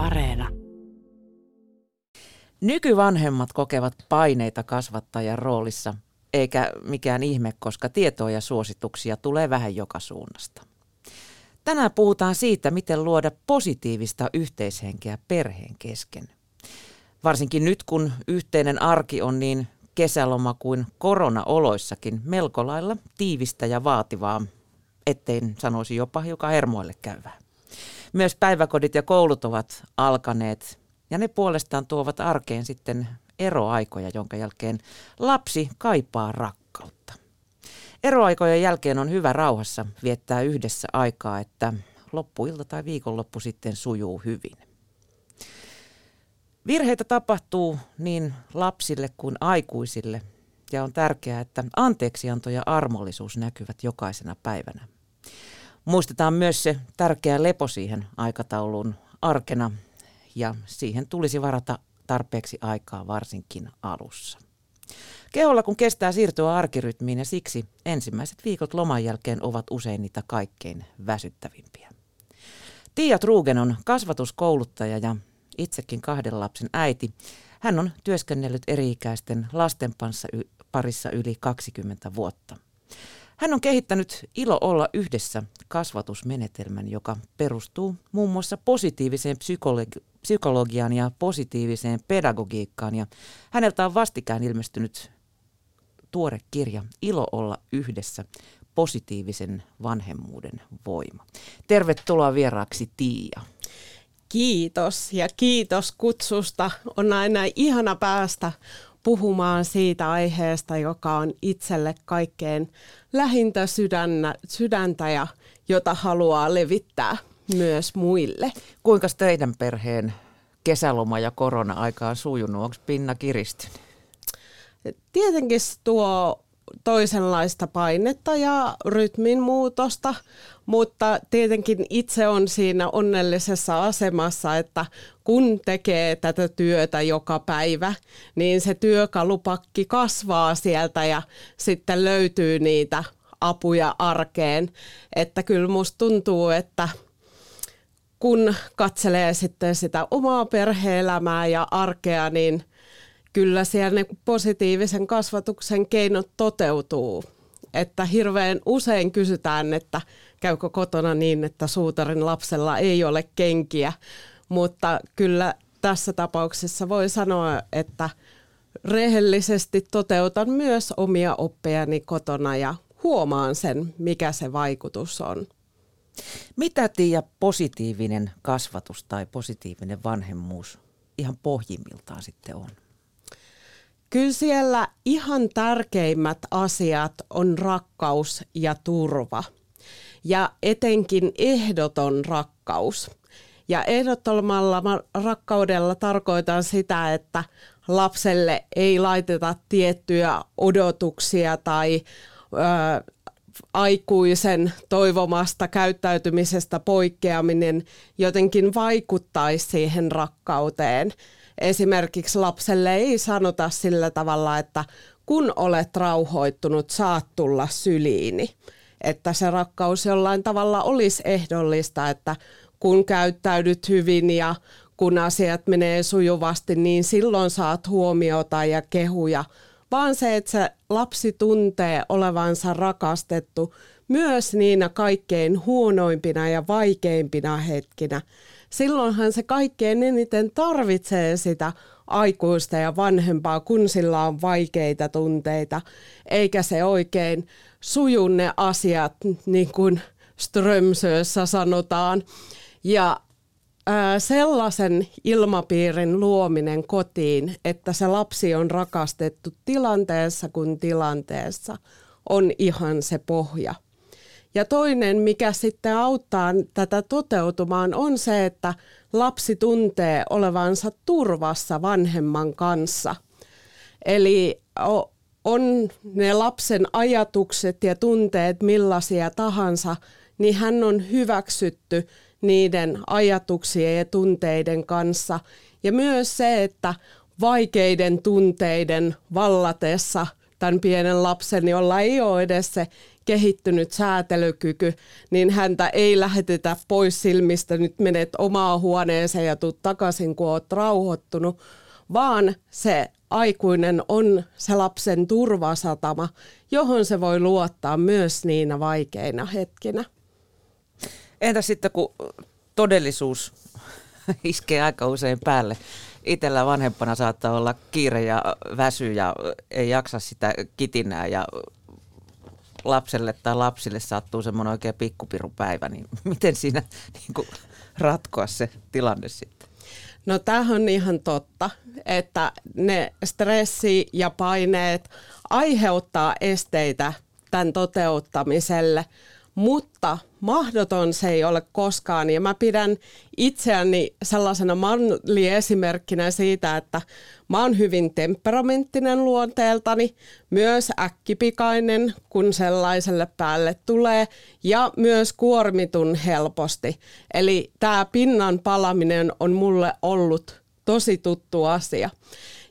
Areena. Nykyvanhemmat kokevat paineita kasvattajan roolissa, eikä mikään ihme, koska tietoa ja suosituksia tulee vähän joka suunnasta. Tänään puhutaan siitä, miten luoda positiivista yhteishenkeä perheen kesken. Varsinkin nyt, kun yhteinen arki on niin kesäloma kuin koronaoloissakin melko lailla tiivistä ja vaativaa, ettein sanoisi jopa hiukan hermoille käyvää. Myös päiväkodit ja koulut ovat alkaneet ja ne puolestaan tuovat arkeen sitten eroaikoja, jonka jälkeen lapsi kaipaa rakkautta. Eroaikojen jälkeen on hyvä rauhassa viettää yhdessä aikaa, että loppuilta tai viikonloppu sitten sujuu hyvin. Virheitä tapahtuu niin lapsille kuin aikuisille ja on tärkeää, että anteeksianto ja armollisuus näkyvät jokaisena päivänä. Muistetaan myös se tärkeä lepo siihen aikatauluun arkena ja siihen tulisi varata tarpeeksi aikaa varsinkin alussa. Keholla kun kestää siirtyä arkirytmiin ja siksi ensimmäiset viikot loman jälkeen ovat usein niitä kaikkein väsyttävimpiä. Tiia Trugen on kasvatuskouluttaja ja itsekin kahden lapsen äiti. Hän on työskennellyt eri-ikäisten lasten parissa yli 20 vuotta. Hän on kehittänyt Ilo olla yhdessä kasvatusmenetelmän, joka perustuu muun muassa positiiviseen psykologi- psykologiaan ja positiiviseen pedagogiikkaan. Ja häneltä on vastikään ilmestynyt tuore kirja Ilo olla yhdessä, positiivisen vanhemmuuden voima. Tervetuloa vieraaksi Tiia. Kiitos ja kiitos kutsusta. On aina ihana päästä puhumaan siitä aiheesta, joka on itselle kaikkein lähintä sydännä, sydäntä ja jota haluaa levittää myös muille. Kuinka teidän perheen kesäloma ja korona-aika on sujunut? Onko pinna kiristynyt? Tietenkin tuo toisenlaista painetta ja rytmin muutosta, mutta tietenkin itse on siinä onnellisessa asemassa, että kun tekee tätä työtä joka päivä, niin se työkalupakki kasvaa sieltä ja sitten löytyy niitä apuja arkeen. Että kyllä musta tuntuu, että kun katselee sitten sitä omaa perheelämää ja arkea, niin kyllä siellä ne positiivisen kasvatuksen keinot toteutuu. Että hirveän usein kysytään, että käykö kotona niin, että suutarin lapsella ei ole kenkiä, mutta kyllä tässä tapauksessa voi sanoa, että rehellisesti toteutan myös omia oppejani kotona ja huomaan sen, mikä se vaikutus on. Mitä Tiia positiivinen kasvatus tai positiivinen vanhemmuus ihan pohjimmiltaan sitten on? Kyllä siellä ihan tärkeimmät asiat on rakkaus ja turva. Ja etenkin ehdoton rakkaus. Ja ehdottomalla rakkaudella tarkoitan sitä, että lapselle ei laiteta tiettyjä odotuksia tai ö, aikuisen toivomasta käyttäytymisestä poikkeaminen jotenkin vaikuttaisi siihen rakkauteen. Esimerkiksi lapselle ei sanota sillä tavalla, että kun olet rauhoittunut, saat tulla syliini. Että se rakkaus jollain tavalla olisi ehdollista, että kun käyttäydyt hyvin ja kun asiat menee sujuvasti, niin silloin saat huomiota ja kehuja. Vaan se, että se lapsi tuntee olevansa rakastettu myös niinä kaikkein huonoimpina ja vaikeimpina hetkinä. Silloinhan se kaikkein eniten tarvitsee sitä aikuista ja vanhempaa, kun sillä on vaikeita tunteita, eikä se oikein suju ne asiat, niin kuin Strömsössä sanotaan. Ja ää, sellaisen ilmapiirin luominen kotiin, että se lapsi on rakastettu tilanteessa kuin tilanteessa, on ihan se pohja. Ja toinen, mikä sitten auttaa tätä toteutumaan, on se, että lapsi tuntee olevansa turvassa vanhemman kanssa. Eli on ne lapsen ajatukset ja tunteet millaisia tahansa, niin hän on hyväksytty niiden ajatuksien ja tunteiden kanssa. Ja myös se, että vaikeiden tunteiden vallatessa tämän pienen lapsen, jolla ei ole edes se kehittynyt säätelykyky, niin häntä ei lähetetä pois silmistä, nyt menet omaa huoneeseen ja tuut takaisin, kun oot rauhoittunut, vaan se aikuinen on se lapsen turvasatama, johon se voi luottaa myös niinä vaikeina hetkinä. Entä sitten, kun todellisuus iskee aika usein päälle? Itellä vanhempana saattaa olla kiire ja väsy ja ei jaksa sitä kitinää ja lapselle tai lapsille sattuu semmoinen oikein pikkupirupäivä, niin miten siinä niin kuin, ratkoa se tilanne sitten? No tämähän on ihan totta, että ne stressi ja paineet aiheuttaa esteitä tämän toteuttamiselle, mutta mahdoton se ei ole koskaan. Ja mä pidän itseäni sellaisena malliesimerkkinä siitä, että mä oon hyvin temperamenttinen luonteeltani, myös äkkipikainen, kun sellaiselle päälle tulee, ja myös kuormitun helposti. Eli tämä pinnan palaminen on mulle ollut tosi tuttu asia.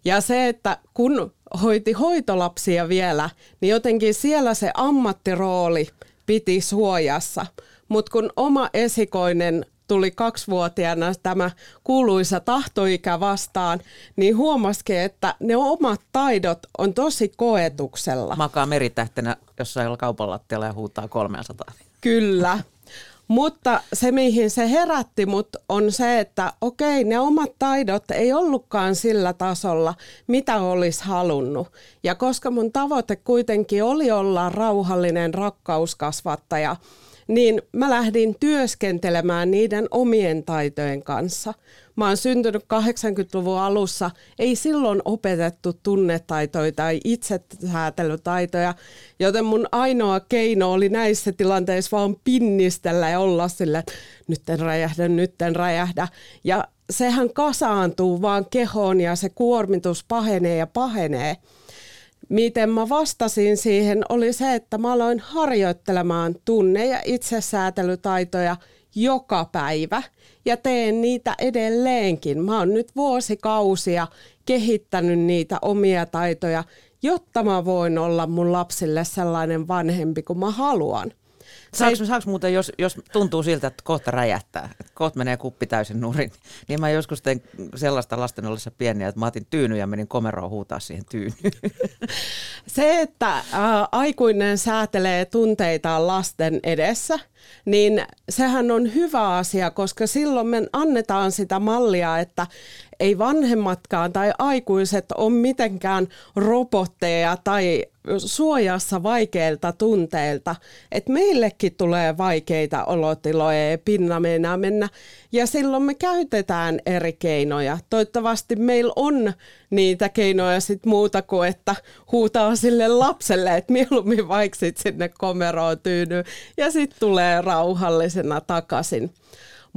Ja se, että kun hoiti hoitolapsia vielä, niin jotenkin siellä se ammattirooli – piti suojassa. Mutta kun oma esikoinen tuli kaksivuotiaana tämä kuuluisa tahtoikä vastaan, niin huomasikin, että ne omat taidot on tosi koetuksella. Makaa meritähtenä jossain kaupan lattialla ja huutaa 300. Kyllä. Mutta se, mihin se herätti mut, on se, että okei, ne omat taidot ei ollutkaan sillä tasolla, mitä olisi halunnut. Ja koska mun tavoite kuitenkin oli olla rauhallinen rakkauskasvattaja, niin mä lähdin työskentelemään niiden omien taitojen kanssa. Mä oon syntynyt 80-luvun alussa, ei silloin opetettu tunnetaitoja tai itsesäätelytaitoja, joten mun ainoa keino oli näissä tilanteissa vaan pinnistellä ja olla sille, nyt en räjähdä, nyt en räjähdä. Ja sehän kasaantuu vaan kehoon ja se kuormitus pahenee ja pahenee miten mä vastasin siihen, oli se, että mä aloin harjoittelemaan tunne- ja itsesäätelytaitoja joka päivä ja teen niitä edelleenkin. Mä oon nyt vuosikausia kehittänyt niitä omia taitoja, jotta mä voin olla mun lapsille sellainen vanhempi kuin mä haluan. Saanko, saanko muuten, jos, jos tuntuu siltä, että kohta räjähtää, että kohta menee kuppi täysin nurin, niin mä joskus tein sellaista lasten ollessa pieniä, että mä otin tyyny ja menin komeroon huutaa siihen tyynyyn. Se, että ä, aikuinen säätelee tunteitaan lasten edessä, niin sehän on hyvä asia, koska silloin me annetaan sitä mallia, että ei vanhemmatkaan tai aikuiset ole mitenkään robotteja tai suojassa vaikeilta tunteilta, että meillekin tulee vaikeita olotiloja ja pinna meinaa mennä ja silloin me käytetään eri keinoja. Toivottavasti meillä on niitä keinoja sit muuta kuin, että huutaa sille lapselle, että mieluummin vaikka sinne komeroon tyyny ja sitten tulee rauhallisena takaisin.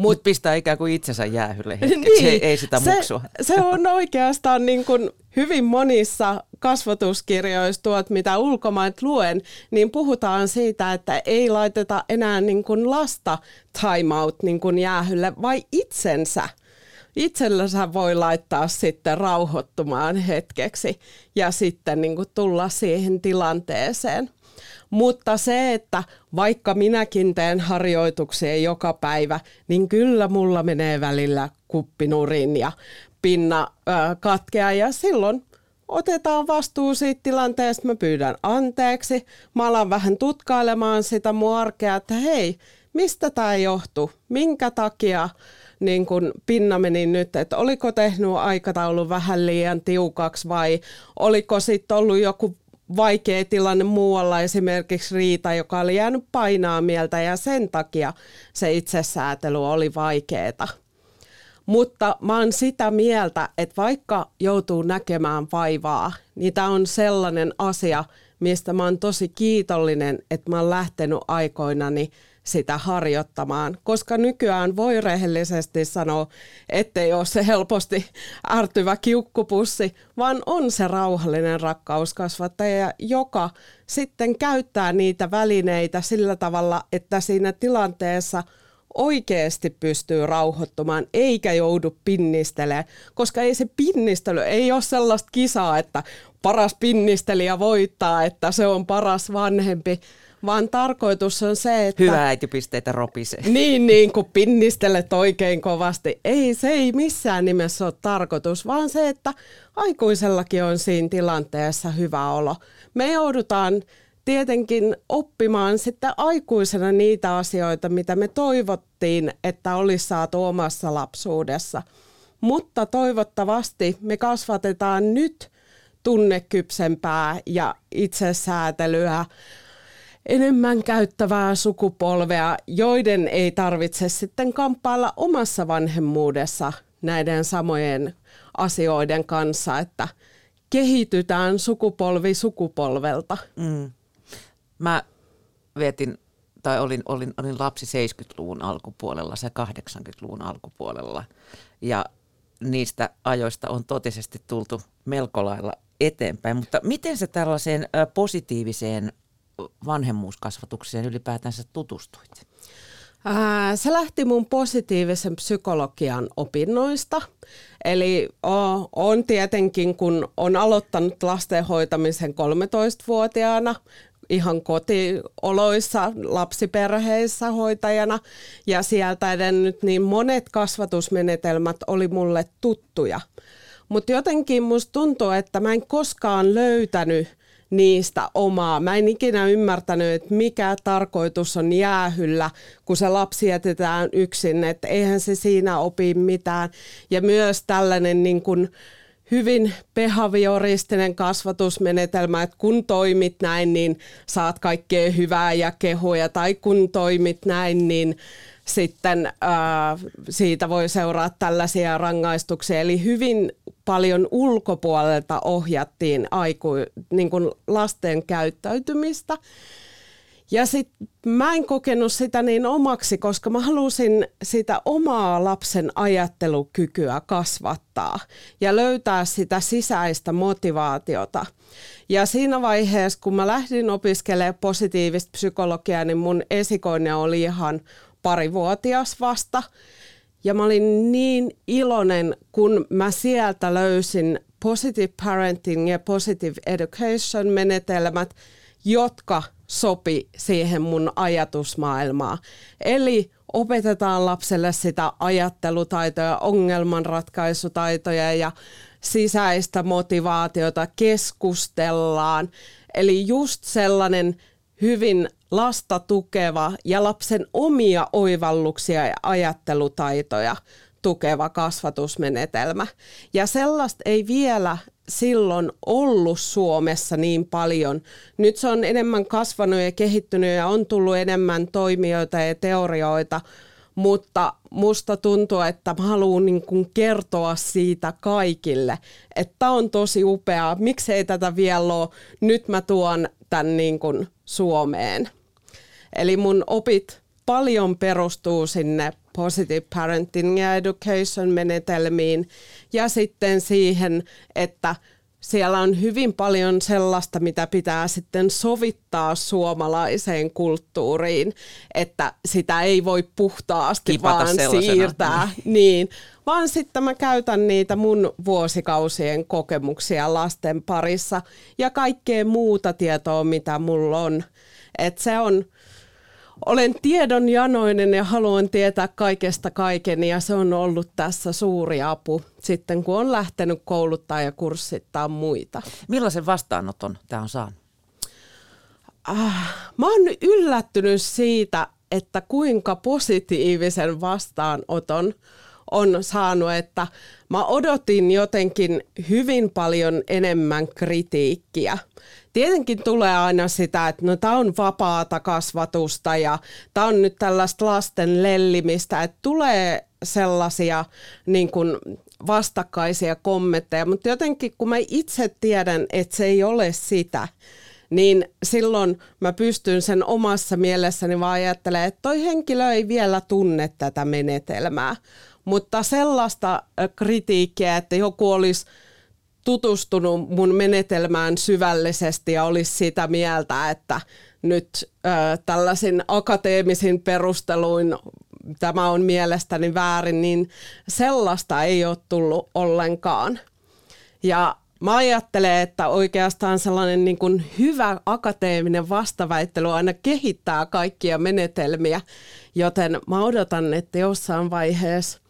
Mutta pistää ikään kuin itsensä jäähylle hetkeksi, niin, ei, ei sitä muksua. Se, se on oikeastaan niin kuin hyvin monissa kasvatuskirjoissa, tuot, mitä ulkomaat luen, niin puhutaan siitä, että ei laiteta enää niin kuin lasta time out niin kuin jäähylle, vai itsensä. Itsellensä voi laittaa sitten rauhoittumaan hetkeksi ja sitten niin kuin tulla siihen tilanteeseen. Mutta se, että vaikka minäkin teen harjoituksia joka päivä, niin kyllä mulla menee välillä kuppinurin ja pinna äh, katkea. Ja silloin otetaan vastuu siitä tilanteesta, mä pyydän anteeksi, mä alan vähän tutkailemaan sitä mun arkea, että hei, mistä tämä johtuu, minkä takia niin kun pinna meni nyt, että oliko tehnyt aikataulu vähän liian tiukaksi vai oliko sitten ollut joku vaikea tilanne muualla, esimerkiksi Riita, joka oli jäänyt painaa mieltä ja sen takia se itsesäätely oli vaikeeta. Mutta mä oon sitä mieltä, että vaikka joutuu näkemään vaivaa, niin tämä on sellainen asia, mistä mä oon tosi kiitollinen, että mä oon lähtenyt aikoinani sitä harjoittamaan, koska nykyään voi rehellisesti sanoa, ettei ole se helposti ärtyvä kiukkupussi, vaan on se rauhallinen rakkauskasvattaja, joka sitten käyttää niitä välineitä sillä tavalla, että siinä tilanteessa oikeasti pystyy rauhoittumaan eikä joudu pinnistelemään, koska ei se pinnistely, ei ole sellaista kisaa, että paras pinnistelijä voittaa, että se on paras vanhempi, vaan tarkoitus on se, että... Hyvä äitipisteitä ropisee. Niin, niin, kun pinnistelet oikein kovasti. Ei, se ei missään nimessä ole tarkoitus, vaan se, että aikuisellakin on siinä tilanteessa hyvä olo. Me joudutaan tietenkin oppimaan sitten aikuisena niitä asioita, mitä me toivottiin, että olisi saatu omassa lapsuudessa. Mutta toivottavasti me kasvatetaan nyt tunnekypsempää ja itsesäätelyä enemmän käyttävää sukupolvea, joiden ei tarvitse sitten kamppailla omassa vanhemmuudessa näiden samojen asioiden kanssa, että kehitytään sukupolvi sukupolvelta. Mm. Mä vietin tai olin, olin, olin lapsi 70-luvun alkupuolella, se 80-luvun alkupuolella. Ja niistä ajoista on totisesti tultu melko lailla eteenpäin. Mutta miten se tällaiseen positiiviseen vanhemmuuskasvatukseen ylipäätänsä tutustuit? Ää, se lähti mun positiivisen psykologian opinnoista. Eli o, on tietenkin, kun on aloittanut lasten hoitamisen 13-vuotiaana, ihan kotioloissa, lapsiperheissä hoitajana ja sieltä edennyt, niin monet kasvatusmenetelmät oli mulle tuttuja. Mutta jotenkin musta tuntuu, että mä en koskaan löytänyt niistä omaa. Mä en ikinä ymmärtänyt, että mikä tarkoitus on jäähyllä, kun se lapsi jätetään yksin, että eihän se siinä opi mitään. Ja myös tällainen niin kuin, hyvin behavioristinen kasvatusmenetelmä, että kun toimit näin, niin saat kaikkea hyvää ja kehuja, tai kun toimit näin, niin sitten ää, siitä voi seuraa tällaisia rangaistuksia. Eli hyvin paljon ulkopuolelta ohjattiin aiku, niin kuin lasten käyttäytymistä. Ja sitten mä en kokenut sitä niin omaksi, koska mä halusin sitä omaa lapsen ajattelukykyä kasvattaa ja löytää sitä sisäistä motivaatiota. Ja siinä vaiheessa, kun mä lähdin opiskelemaan positiivista psykologiaa, niin mun esikoinen oli ihan parivuotias vasta. Ja mä olin niin iloinen, kun mä sieltä löysin positive parenting ja positive education menetelmät, jotka sopi siihen mun ajatusmaailmaan. Eli opetetaan lapselle sitä ajattelutaitoja, ongelmanratkaisutaitoja ja sisäistä motivaatiota, keskustellaan. Eli just sellainen hyvin lasta tukeva ja lapsen omia oivalluksia ja ajattelutaitoja tukeva kasvatusmenetelmä. Ja sellaista ei vielä silloin ollut Suomessa niin paljon. Nyt se on enemmän kasvanut ja kehittynyt ja on tullut enemmän toimijoita ja teorioita, mutta musta tuntuu, että mä haluan niin kertoa siitä kaikille, että on tosi upeaa. Miksei tätä vielä ole? Nyt mä tuon tämän niin kuin Suomeen. Eli mun opit paljon perustuu sinne positive parenting ja education menetelmiin ja sitten siihen, että siellä on hyvin paljon sellaista, mitä pitää sitten sovittaa suomalaiseen kulttuuriin, että sitä ei voi puhtaasti Kipata vaan siirtää. Niin, vaan sitten mä käytän niitä mun vuosikausien kokemuksia lasten parissa ja kaikkea muuta tietoa, mitä mulla on. Et se on, olen tiedonjanoinen ja haluan tietää kaikesta kaiken ja se on ollut tässä suuri apu sitten, kun on lähtenyt kouluttaa ja kurssittaa muita. Millaisen vastaanoton tämä on saanut? Ah, mä oon yllättynyt siitä, että kuinka positiivisen vastaanoton on saanut, että mä odotin jotenkin hyvin paljon enemmän kritiikkiä. Tietenkin tulee aina sitä, että no tämä on vapaata kasvatusta ja tämä on nyt tällaista lasten lellimistä, että tulee sellaisia niin kuin vastakkaisia kommentteja, mutta jotenkin kun mä itse tiedän, että se ei ole sitä, niin silloin mä pystyn sen omassa mielessäni vaan ajattelemaan, että toi henkilö ei vielä tunne tätä menetelmää. Mutta sellaista kritiikkiä, että joku olisi tutustunut mun menetelmään syvällisesti ja olisi sitä mieltä, että nyt äh, tällaisin akateemisin perusteluin tämä on mielestäni väärin, niin sellaista ei ole tullut ollenkaan. Ja mä ajattelen, että oikeastaan sellainen niin kuin hyvä akateeminen vastaväittely aina kehittää kaikkia menetelmiä, joten mä odotan, että jossain vaiheessa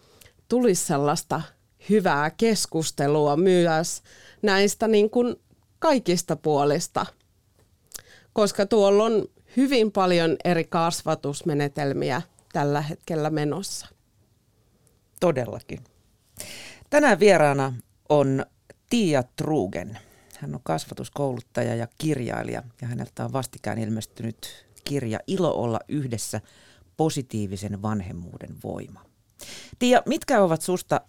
tulisi sellaista hyvää keskustelua myös näistä niin kuin kaikista puolista, koska tuolla on hyvin paljon eri kasvatusmenetelmiä tällä hetkellä menossa. Todellakin. Tänään vieraana on Tiia Trugen. Hän on kasvatuskouluttaja ja kirjailija ja häneltä on vastikään ilmestynyt kirja Ilo olla yhdessä positiivisen vanhemmuuden voima. Tiia, mitkä ovat susta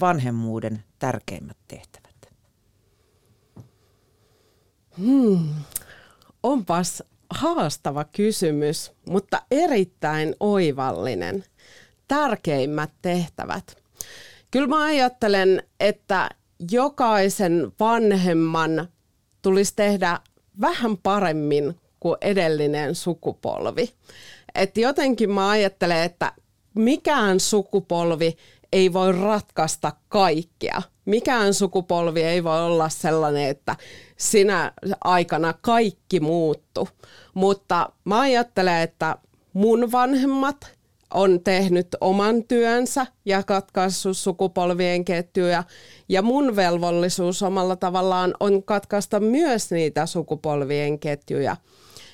vanhemmuuden tärkeimmät tehtävät? Hmm. Onpas haastava kysymys, mutta erittäin oivallinen. Tärkeimmät tehtävät. Kyllä mä ajattelen, että jokaisen vanhemman tulisi tehdä vähän paremmin kuin edellinen sukupolvi. Et jotenkin mä ajattelen, että mikään sukupolvi ei voi ratkaista kaikkea. Mikään sukupolvi ei voi olla sellainen, että sinä aikana kaikki muuttu. Mutta mä ajattelen, että mun vanhemmat on tehnyt oman työnsä ja katkaissut sukupolvien ketjuja. Ja mun velvollisuus omalla tavallaan on katkaista myös niitä sukupolvien ketjuja.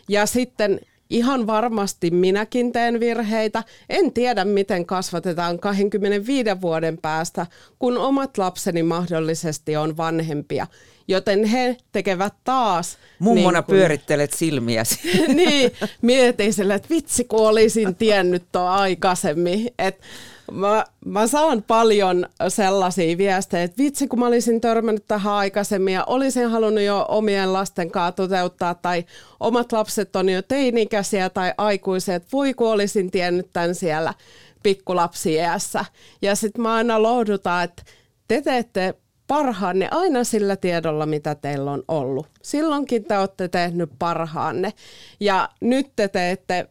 Ja sitten Ihan varmasti minäkin teen virheitä. En tiedä, miten kasvatetaan 25 vuoden päästä, kun omat lapseni mahdollisesti on vanhempia. Joten he tekevät taas... Mummona niin kun, pyörittelet silmiäsi. niin, mietin sille, että vitsi kun olisin tiennyt tuo aikaisemmin. Että Mä, mä saan paljon sellaisia viestejä, että vitsi kun mä olisin törmännyt tähän aikaisemmin ja olisin halunnut jo omien lasten kanssa toteuttaa tai omat lapset on jo teinikäisiä tai aikuisia, että voi kun olisin tiennyt tämän siellä pikkulapsiässä. Ja sitten mä aina lohdutaan, että te teette parhaanne aina sillä tiedolla, mitä teillä on ollut. Silloinkin te olette tehnyt parhaanne ja nyt te teette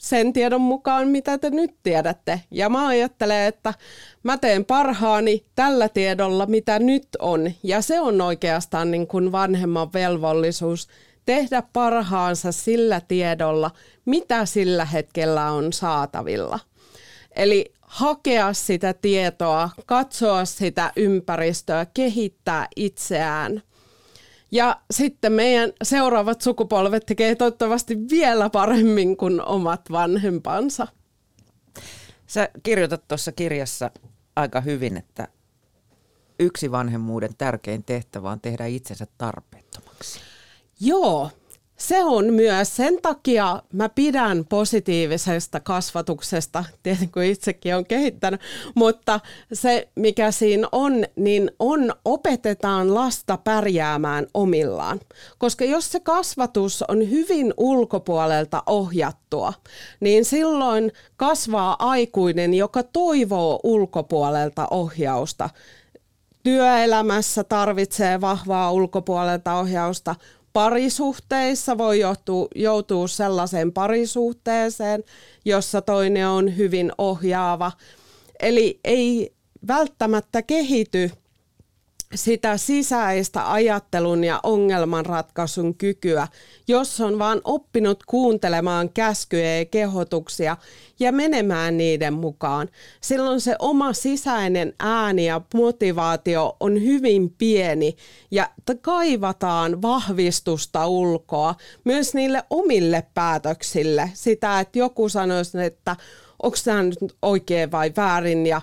sen tiedon mukaan, mitä te nyt tiedätte. Ja mä ajattelen, että mä teen parhaani tällä tiedolla, mitä nyt on. Ja se on oikeastaan niin kuin vanhemman velvollisuus tehdä parhaansa sillä tiedolla, mitä sillä hetkellä on saatavilla. Eli hakea sitä tietoa, katsoa sitä ympäristöä, kehittää itseään – ja sitten meidän seuraavat sukupolvet tekee toivottavasti vielä paremmin kuin omat vanhempansa. Sä kirjoitat tuossa kirjassa aika hyvin, että yksi vanhemmuuden tärkein tehtävä on tehdä itsensä tarpeettomaksi. Joo, se on myös. Sen takia mä pidän positiivisesta kasvatuksesta, tietenkin kun itsekin on kehittänyt, mutta se mikä siinä on, niin on opetetaan lasta pärjäämään omillaan. Koska jos se kasvatus on hyvin ulkopuolelta ohjattua, niin silloin kasvaa aikuinen, joka toivoo ulkopuolelta ohjausta työelämässä tarvitsee vahvaa ulkopuolelta ohjausta, parisuhteissa voi johtua, joutua sellaiseen parisuhteeseen, jossa toinen on hyvin ohjaava. Eli ei välttämättä kehity sitä sisäistä ajattelun ja ongelmanratkaisun kykyä, jos on vaan oppinut kuuntelemaan käskyjä ja kehotuksia ja menemään niiden mukaan. Silloin se oma sisäinen ääni ja motivaatio on hyvin pieni ja kaivataan vahvistusta ulkoa myös niille omille päätöksille. Sitä, että joku sanoisi, että onko tämä nyt oikein vai väärin ja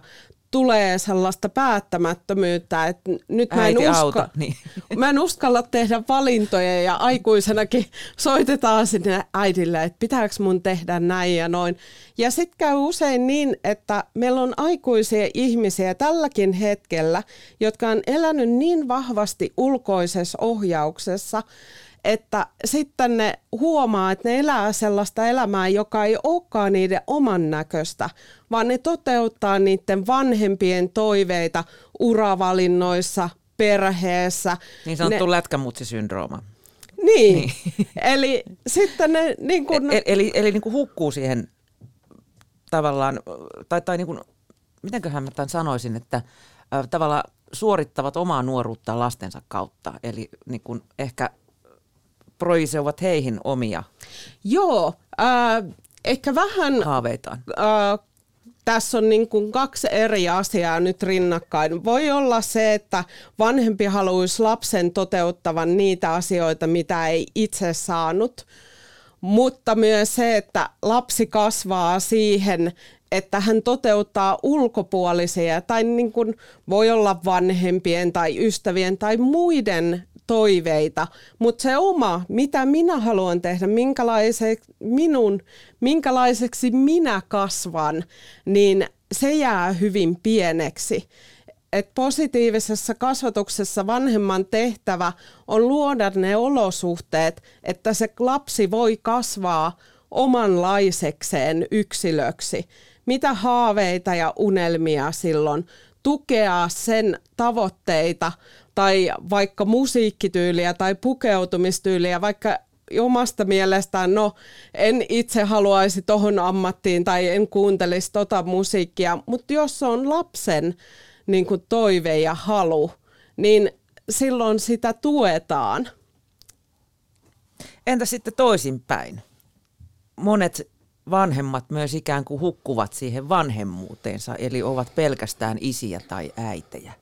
tulee sellaista päättämättömyyttä, että nyt mä en, uska, auta, niin. mä en uskalla tehdä valintoja ja aikuisenakin soitetaan sinne äidille, että pitääkö mun tehdä näin ja noin. Ja sitten käy usein niin, että meillä on aikuisia ihmisiä tälläkin hetkellä, jotka on elänyt niin vahvasti ulkoisessa ohjauksessa, että sitten ne huomaa, että ne elää sellaista elämää, joka ei olekaan niiden oman näköistä, vaan ne toteuttaa niiden vanhempien toiveita uravalinnoissa, perheessä. Niin sanottu ne... lätkämutsisyndrooma. Niin, niin. eli sitten ne niin kun... E-, eli, eli, eli niin kuin hukkuu siihen tavallaan, tai, tai niin kuin, mitenköhän mä tämän sanoisin, että äh, tavallaan suorittavat omaa nuoruutta lastensa kautta. Eli niin kuin ehkä projisoivat heihin omia Joo, äh, ehkä vähän haaveitaan. äh, tässä on niin kuin kaksi eri asiaa nyt rinnakkain. Voi olla se, että vanhempi haluaisi lapsen toteuttavan niitä asioita, mitä ei itse saanut, mutta myös se, että lapsi kasvaa siihen, että hän toteuttaa ulkopuolisia tai niin kuin voi olla vanhempien tai ystävien tai muiden toiveita, mutta se oma, mitä minä haluan tehdä, minkälaiseksi minun, minkälaiseksi minä kasvan, niin se jää hyvin pieneksi. Et positiivisessa kasvatuksessa vanhemman tehtävä on luoda ne olosuhteet, että se lapsi voi kasvaa omanlaisekseen yksilöksi. Mitä haaveita ja unelmia silloin tukea sen tavoitteita tai vaikka musiikkityyliä tai pukeutumistyyliä, vaikka omasta mielestään, no en itse haluaisi tohon ammattiin tai en kuuntelisi tota musiikkia, mutta jos on lapsen niin kuin toive ja halu, niin silloin sitä tuetaan. Entä sitten toisinpäin? Monet vanhemmat myös ikään kuin hukkuvat siihen vanhemmuuteensa, eli ovat pelkästään isiä tai äitejä.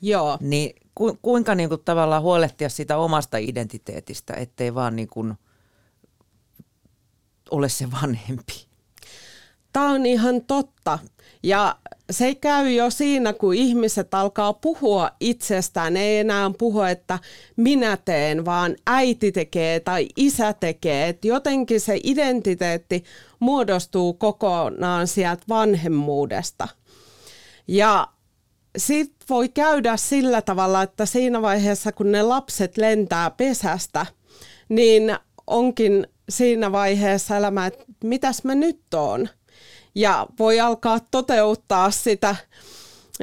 Joo. Niin ku, kuinka niin kuin tavallaan huolehtia sitä omasta identiteetistä, ettei vaan niin kuin ole se vanhempi? Tämä on ihan totta. Ja se käy jo siinä, kun ihmiset alkaa puhua itsestään. Ei enää puhua, että minä teen, vaan äiti tekee tai isä tekee. Et jotenkin se identiteetti muodostuu kokonaan sieltä vanhemmuudesta. Ja sitten voi käydä sillä tavalla, että siinä vaiheessa, kun ne lapset lentää pesästä, niin onkin siinä vaiheessa elämä, että mitäs mä nyt oon. Ja voi alkaa toteuttaa sitä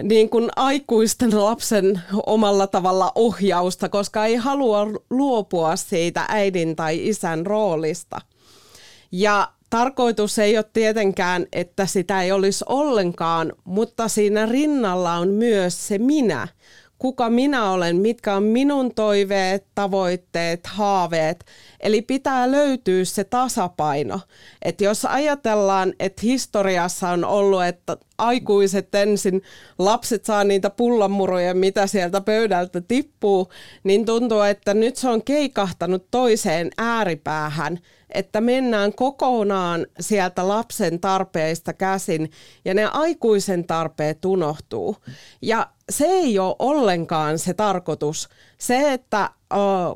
niin kuin aikuisten lapsen omalla tavalla ohjausta, koska ei halua luopua siitä äidin tai isän roolista. Ja tarkoitus ei ole tietenkään, että sitä ei olisi ollenkaan, mutta siinä rinnalla on myös se minä. Kuka minä olen, mitkä on minun toiveet, tavoitteet, haaveet. Eli pitää löytyä se tasapaino. Että jos ajatellaan, että historiassa on ollut, että aikuiset ensin, lapset saa niitä pullanmuruja, mitä sieltä pöydältä tippuu, niin tuntuu, että nyt se on keikahtanut toiseen ääripäähän – että mennään kokonaan sieltä lapsen tarpeista käsin ja ne aikuisen tarpeet unohtuu. Ja se ei ole ollenkaan se tarkoitus. Se, että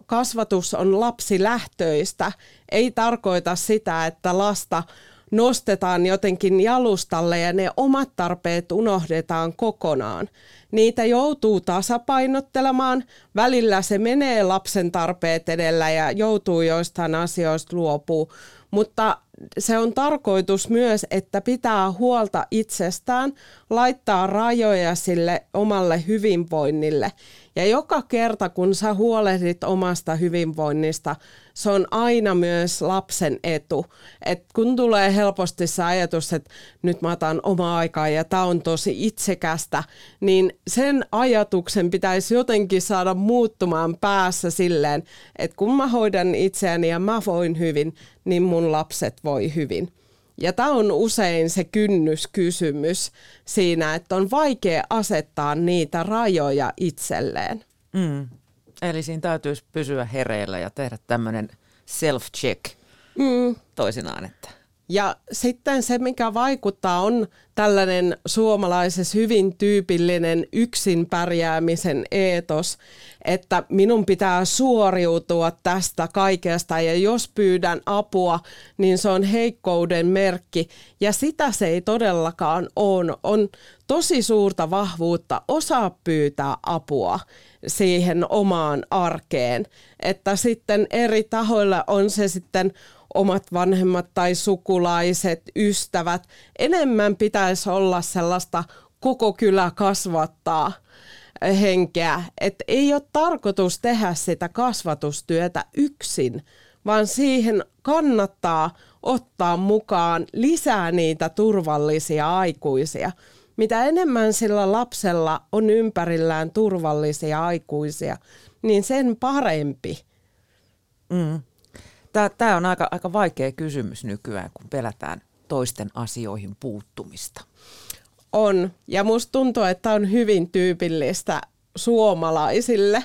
kasvatus on lapsilähtöistä, ei tarkoita sitä, että lasta nostetaan jotenkin jalustalle ja ne omat tarpeet unohdetaan kokonaan. Niitä joutuu tasapainottelemaan. Välillä se menee lapsen tarpeet edellä ja joutuu joistain asioista luopuu. Mutta se on tarkoitus myös, että pitää huolta itsestään, laittaa rajoja sille omalle hyvinvoinnille. Ja joka kerta, kun sä huolehdit omasta hyvinvoinnista, se on aina myös lapsen etu. Et kun tulee helposti se ajatus, että nyt mä otan omaa aikaa ja tämä on tosi itsekästä, niin sen ajatuksen pitäisi jotenkin saada muuttumaan päässä silleen, että kun mä hoidan itseäni ja mä voin hyvin, niin mun lapset voi hyvin. Ja tämä on usein se kynnyskysymys siinä, että on vaikea asettaa niitä rajoja itselleen. Mm. Eli siinä täytyisi pysyä hereillä ja tehdä tämmöinen self-check mm. toisinaan. Että. Ja sitten se, mikä vaikuttaa, on tällainen suomalaisessa hyvin tyypillinen yksin pärjäämisen eetos, että minun pitää suoriutua tästä kaikesta. Ja jos pyydän apua, niin se on heikkouden merkki. Ja sitä se ei todellakaan ole. On tosi suurta vahvuutta osaa pyytää apua siihen omaan arkeen, että sitten eri tahoilla on se sitten omat vanhemmat tai sukulaiset, ystävät. Enemmän pitäisi olla sellaista koko kylä kasvattaa henkeä. Että ei ole tarkoitus tehdä sitä kasvatustyötä yksin, vaan siihen kannattaa ottaa mukaan lisää niitä turvallisia aikuisia. mitä enemmän sillä lapsella on ympärillään turvallisia aikuisia, niin sen parempi. Mm. Tämä on aika, aika vaikea kysymys nykyään, kun pelätään toisten asioihin puuttumista. On, ja musta tuntuu, että on hyvin tyypillistä suomalaisille,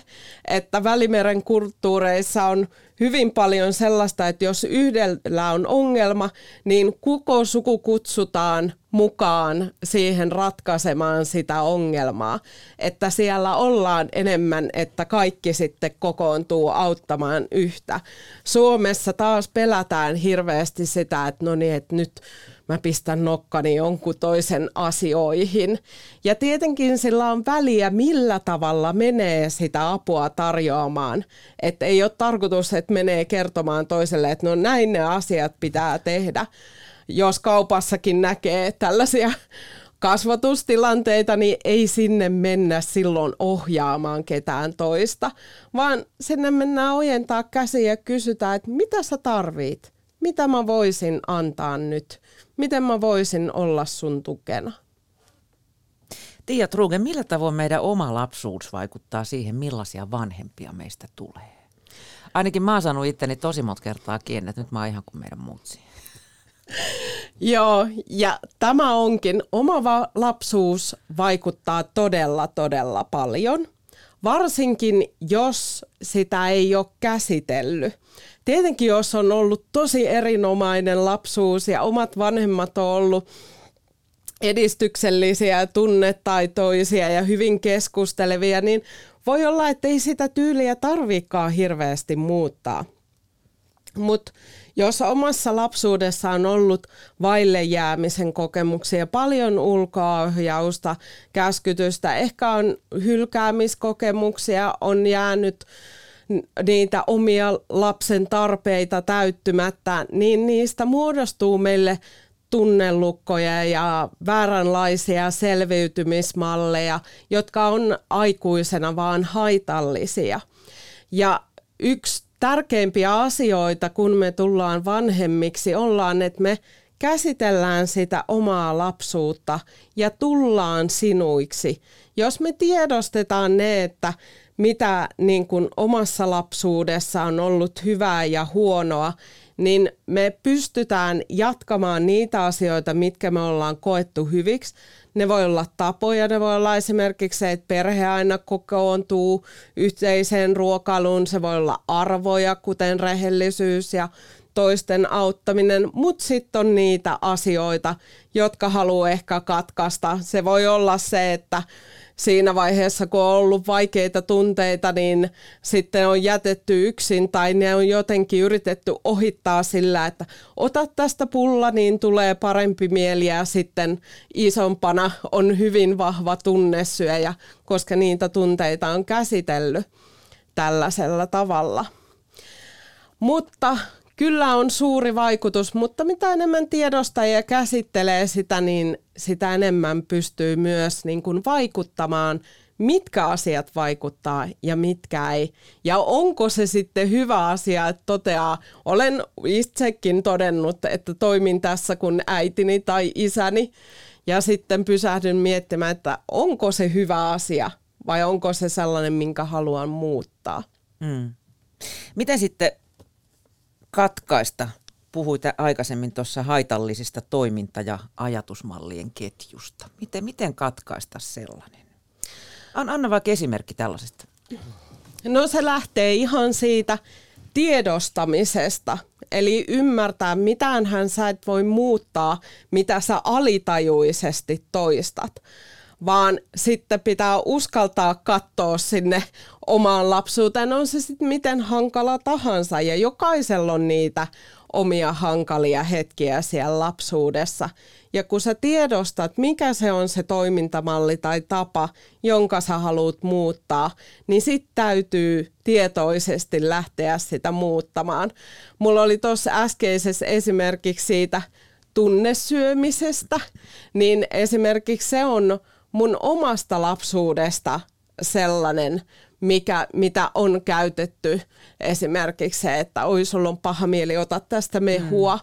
että Välimeren kulttuureissa on hyvin paljon sellaista, että jos yhdellä on ongelma, niin koko suku kutsutaan mukaan siihen ratkaisemaan sitä ongelmaa. Että siellä ollaan enemmän, että kaikki sitten kokoontuu auttamaan yhtä. Suomessa taas pelätään hirveästi sitä, että no niin, että nyt mä pistän nokkani jonkun toisen asioihin. Ja tietenkin sillä on väliä, millä tavalla menee sitä apua tarjoamaan. Että ei ole tarkoitus, että menee kertomaan toiselle, että no näin ne asiat pitää tehdä. Jos kaupassakin näkee tällaisia kasvatustilanteita, niin ei sinne mennä silloin ohjaamaan ketään toista, vaan sinne mennään ojentaa käsiä ja kysytään, että mitä sä tarvit, mitä mä voisin antaa nyt miten mä voisin olla sun tukena? Tiia Truge, millä tavoin meidän oma lapsuus vaikuttaa siihen, millaisia vanhempia meistä tulee? Ainakin mä oon saanut itteni tosi monta kertaa kiinni, että nyt mä oon ihan kuin meidän muutsi. Joo, ja tämä onkin, oma va- lapsuus vaikuttaa todella, todella paljon. Varsinkin, jos sitä ei ole käsitellyt. Tietenkin, jos on ollut tosi erinomainen lapsuus ja omat vanhemmat on ollut edistyksellisiä, tunnetaitoisia ja hyvin keskustelevia, niin voi olla, että ei sitä tyyliä tarvikaan hirveästi muuttaa. Mutta jos omassa lapsuudessa on ollut vaille jäämisen kokemuksia, paljon ulkoaohjausta, käskytystä, ehkä on hylkäämiskokemuksia, on jäänyt niitä omia lapsen tarpeita täyttymättä, niin niistä muodostuu meille tunnelukkoja ja vääränlaisia selviytymismalleja, jotka on aikuisena vaan haitallisia. Ja yksi tärkeimpiä asioita, kun me tullaan vanhemmiksi, ollaan, että me käsitellään sitä omaa lapsuutta ja tullaan sinuiksi. Jos me tiedostetaan ne, että mitä niin kuin omassa lapsuudessa on ollut hyvää ja huonoa, niin me pystytään jatkamaan niitä asioita, mitkä me ollaan koettu hyviksi. Ne voi olla tapoja, ne voi olla esimerkiksi se, että perhe aina kokoontuu yhteiseen ruokailuun, se voi olla arvoja, kuten rehellisyys ja toisten auttaminen, mutta sitten on niitä asioita, jotka haluaa ehkä katkaista. Se voi olla se, että siinä vaiheessa, kun on ollut vaikeita tunteita, niin sitten on jätetty yksin tai ne on jotenkin yritetty ohittaa sillä, että ota tästä pulla, niin tulee parempi mieli ja sitten isompana on hyvin vahva tunnesyöjä, koska niitä tunteita on käsitellyt tällaisella tavalla. Mutta kyllä on suuri vaikutus, mutta mitä enemmän tiedostaa ja käsittelee sitä, niin sitä enemmän pystyy myös niin kuin vaikuttamaan, mitkä asiat vaikuttaa ja mitkä ei. Ja onko se sitten hyvä asia, että toteaa, olen itsekin todennut, että toimin tässä kuin äitini tai isäni, ja sitten pysähdyn miettimään, että onko se hyvä asia vai onko se sellainen, minkä haluan muuttaa. Hmm. Miten sitten katkaista? Puhuit aikaisemmin tuossa haitallisista toiminta- ja ajatusmallien ketjusta. Miten, miten katkaista sellainen? Anna vaikka esimerkki tällaisesta. No se lähtee ihan siitä tiedostamisesta. Eli ymmärtää, mitään hän sä et voi muuttaa, mitä sä alitajuisesti toistat vaan sitten pitää uskaltaa katsoa sinne omaan lapsuuteen, on se sitten miten hankala tahansa ja jokaisella on niitä omia hankalia hetkiä siellä lapsuudessa. Ja kun sä tiedostat, mikä se on se toimintamalli tai tapa, jonka sä haluat muuttaa, niin sit täytyy tietoisesti lähteä sitä muuttamaan. Mulla oli tuossa äskeisessä esimerkiksi siitä tunnesyömisestä, niin esimerkiksi se on mun omasta lapsuudesta sellainen, mikä, mitä on käytetty. Esimerkiksi se, että oi sulla on paha mieli, ota tästä mehua. Mm.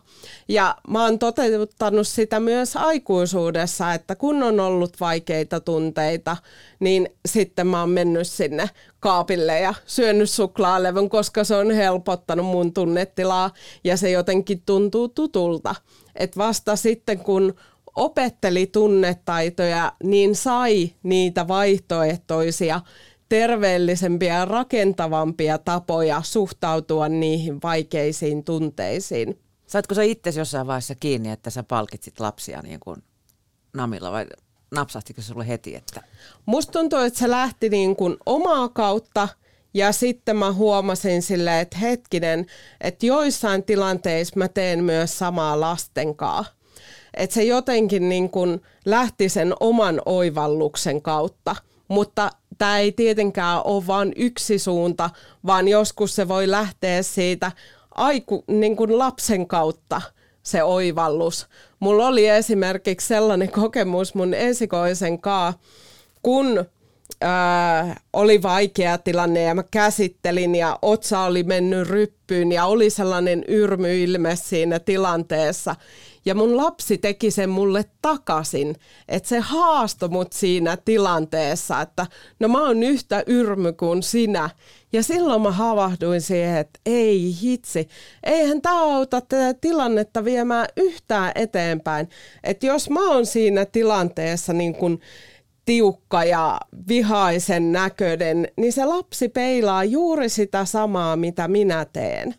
Ja mä oon toteuttanut sitä myös aikuisuudessa, että kun on ollut vaikeita tunteita, niin sitten mä oon mennyt sinne kaapille ja syönyt suklaalevyn, koska se on helpottanut mun tunnetilaa ja se jotenkin tuntuu tutulta. Et vasta sitten kun opetteli tunnetaitoja, niin sai niitä vaihtoehtoisia terveellisempiä ja rakentavampia tapoja suhtautua niihin vaikeisiin tunteisiin. Saitko sä itse jossain vaiheessa kiinni, että sä palkitsit lapsia niin kuin namilla vai napsahtiko se sulle heti? Että... Musta tuntuu, että se lähti niin kuin omaa kautta ja sitten mä huomasin sille, että hetkinen, että joissain tilanteissa mä teen myös samaa lastenkaa. Että se jotenkin niin kuin lähti sen oman oivalluksen kautta. Mutta tämä ei tietenkään ole vain yksi suunta, vaan joskus se voi lähteä siitä aiku, niin kuin lapsen kautta se oivallus. Mulla oli esimerkiksi sellainen kokemus mun esikoisen kanssa, kun ää, oli vaikea tilanne ja mä käsittelin ja otsa oli mennyt ryppyyn ja oli sellainen yrmyilme siinä tilanteessa. Ja mun lapsi teki sen mulle takaisin, että se haastoi mut siinä tilanteessa, että no mä oon yhtä yrmy kuin sinä. Ja silloin mä havahduin siihen, että ei hitsi, eihän tämä auta tätä tilannetta viemään yhtään eteenpäin. Että jos mä oon siinä tilanteessa niin kun tiukka ja vihaisen näköinen, niin se lapsi peilaa juuri sitä samaa, mitä minä teen.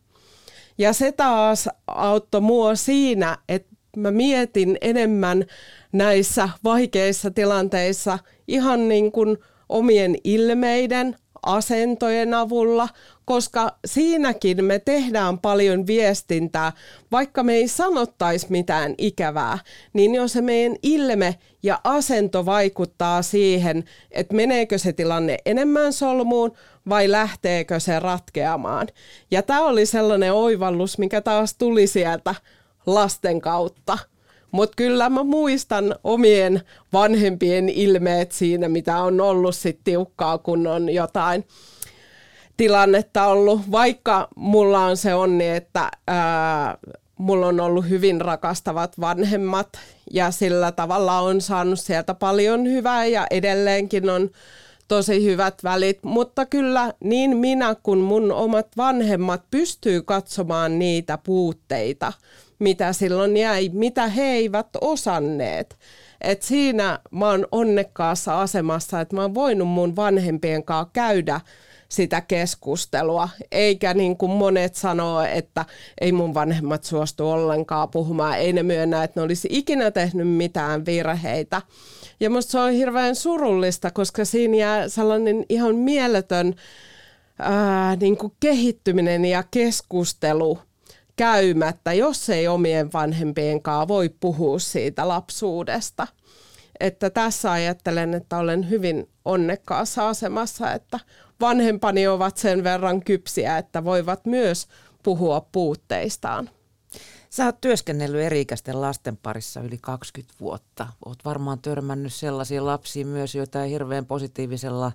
Ja se taas auttoi mua siinä, että mä mietin enemmän näissä vaikeissa tilanteissa ihan niin kuin omien ilmeiden, asentojen avulla, koska siinäkin me tehdään paljon viestintää, vaikka me ei sanottaisi mitään ikävää, niin jos se meidän ilme ja asento vaikuttaa siihen, että meneekö se tilanne enemmän solmuun vai lähteekö se ratkeamaan. Ja tämä oli sellainen oivallus, mikä taas tuli sieltä lasten kautta. Mutta kyllä mä muistan omien vanhempien ilmeet siinä, mitä on ollut sit tiukkaa, kun on jotain tilannetta ollut. Vaikka mulla on se onni, että ää, mulla on ollut hyvin rakastavat vanhemmat ja sillä tavalla on saanut sieltä paljon hyvää ja edelleenkin on tosi hyvät välit, mutta kyllä niin minä kuin mun omat vanhemmat pystyy katsomaan niitä puutteita, mitä silloin jäi, mitä he eivät osanneet. Et siinä mä oon onnekkaassa asemassa, että mä oon voinut mun vanhempien kanssa käydä sitä keskustelua, eikä niin kuin monet sanoo, että ei mun vanhemmat suostu ollenkaan puhumaan, ei ne myönnä, että ne olisi ikinä tehnyt mitään virheitä. Ja musta se on hirveän surullista, koska siinä jää sellainen ihan mieletön ää, niin kuin kehittyminen ja keskustelu käymättä, jos ei omien vanhempien kanssa voi puhua siitä lapsuudesta. Että tässä ajattelen, että olen hyvin onnekkaassa asemassa, että vanhempani ovat sen verran kypsiä, että voivat myös puhua puutteistaan. Sä oot työskennellyt eri-ikäisten lasten parissa yli 20 vuotta. Oot varmaan törmännyt sellaisia lapsia myös, joita ei hirveän positiivisella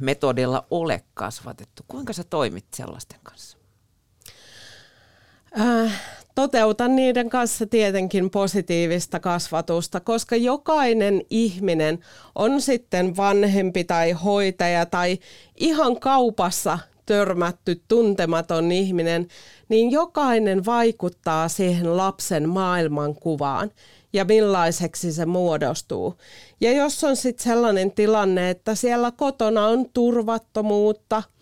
metodilla ole kasvatettu. Kuinka sä toimit sellaisten kanssa? Äh, toteutan niiden kanssa tietenkin positiivista kasvatusta, koska jokainen ihminen on sitten vanhempi tai hoitaja tai ihan kaupassa törmätty tuntematon ihminen, niin jokainen vaikuttaa siihen lapsen maailmankuvaan ja millaiseksi se muodostuu. Ja jos on sitten sellainen tilanne, että siellä kotona on turvattomuutta –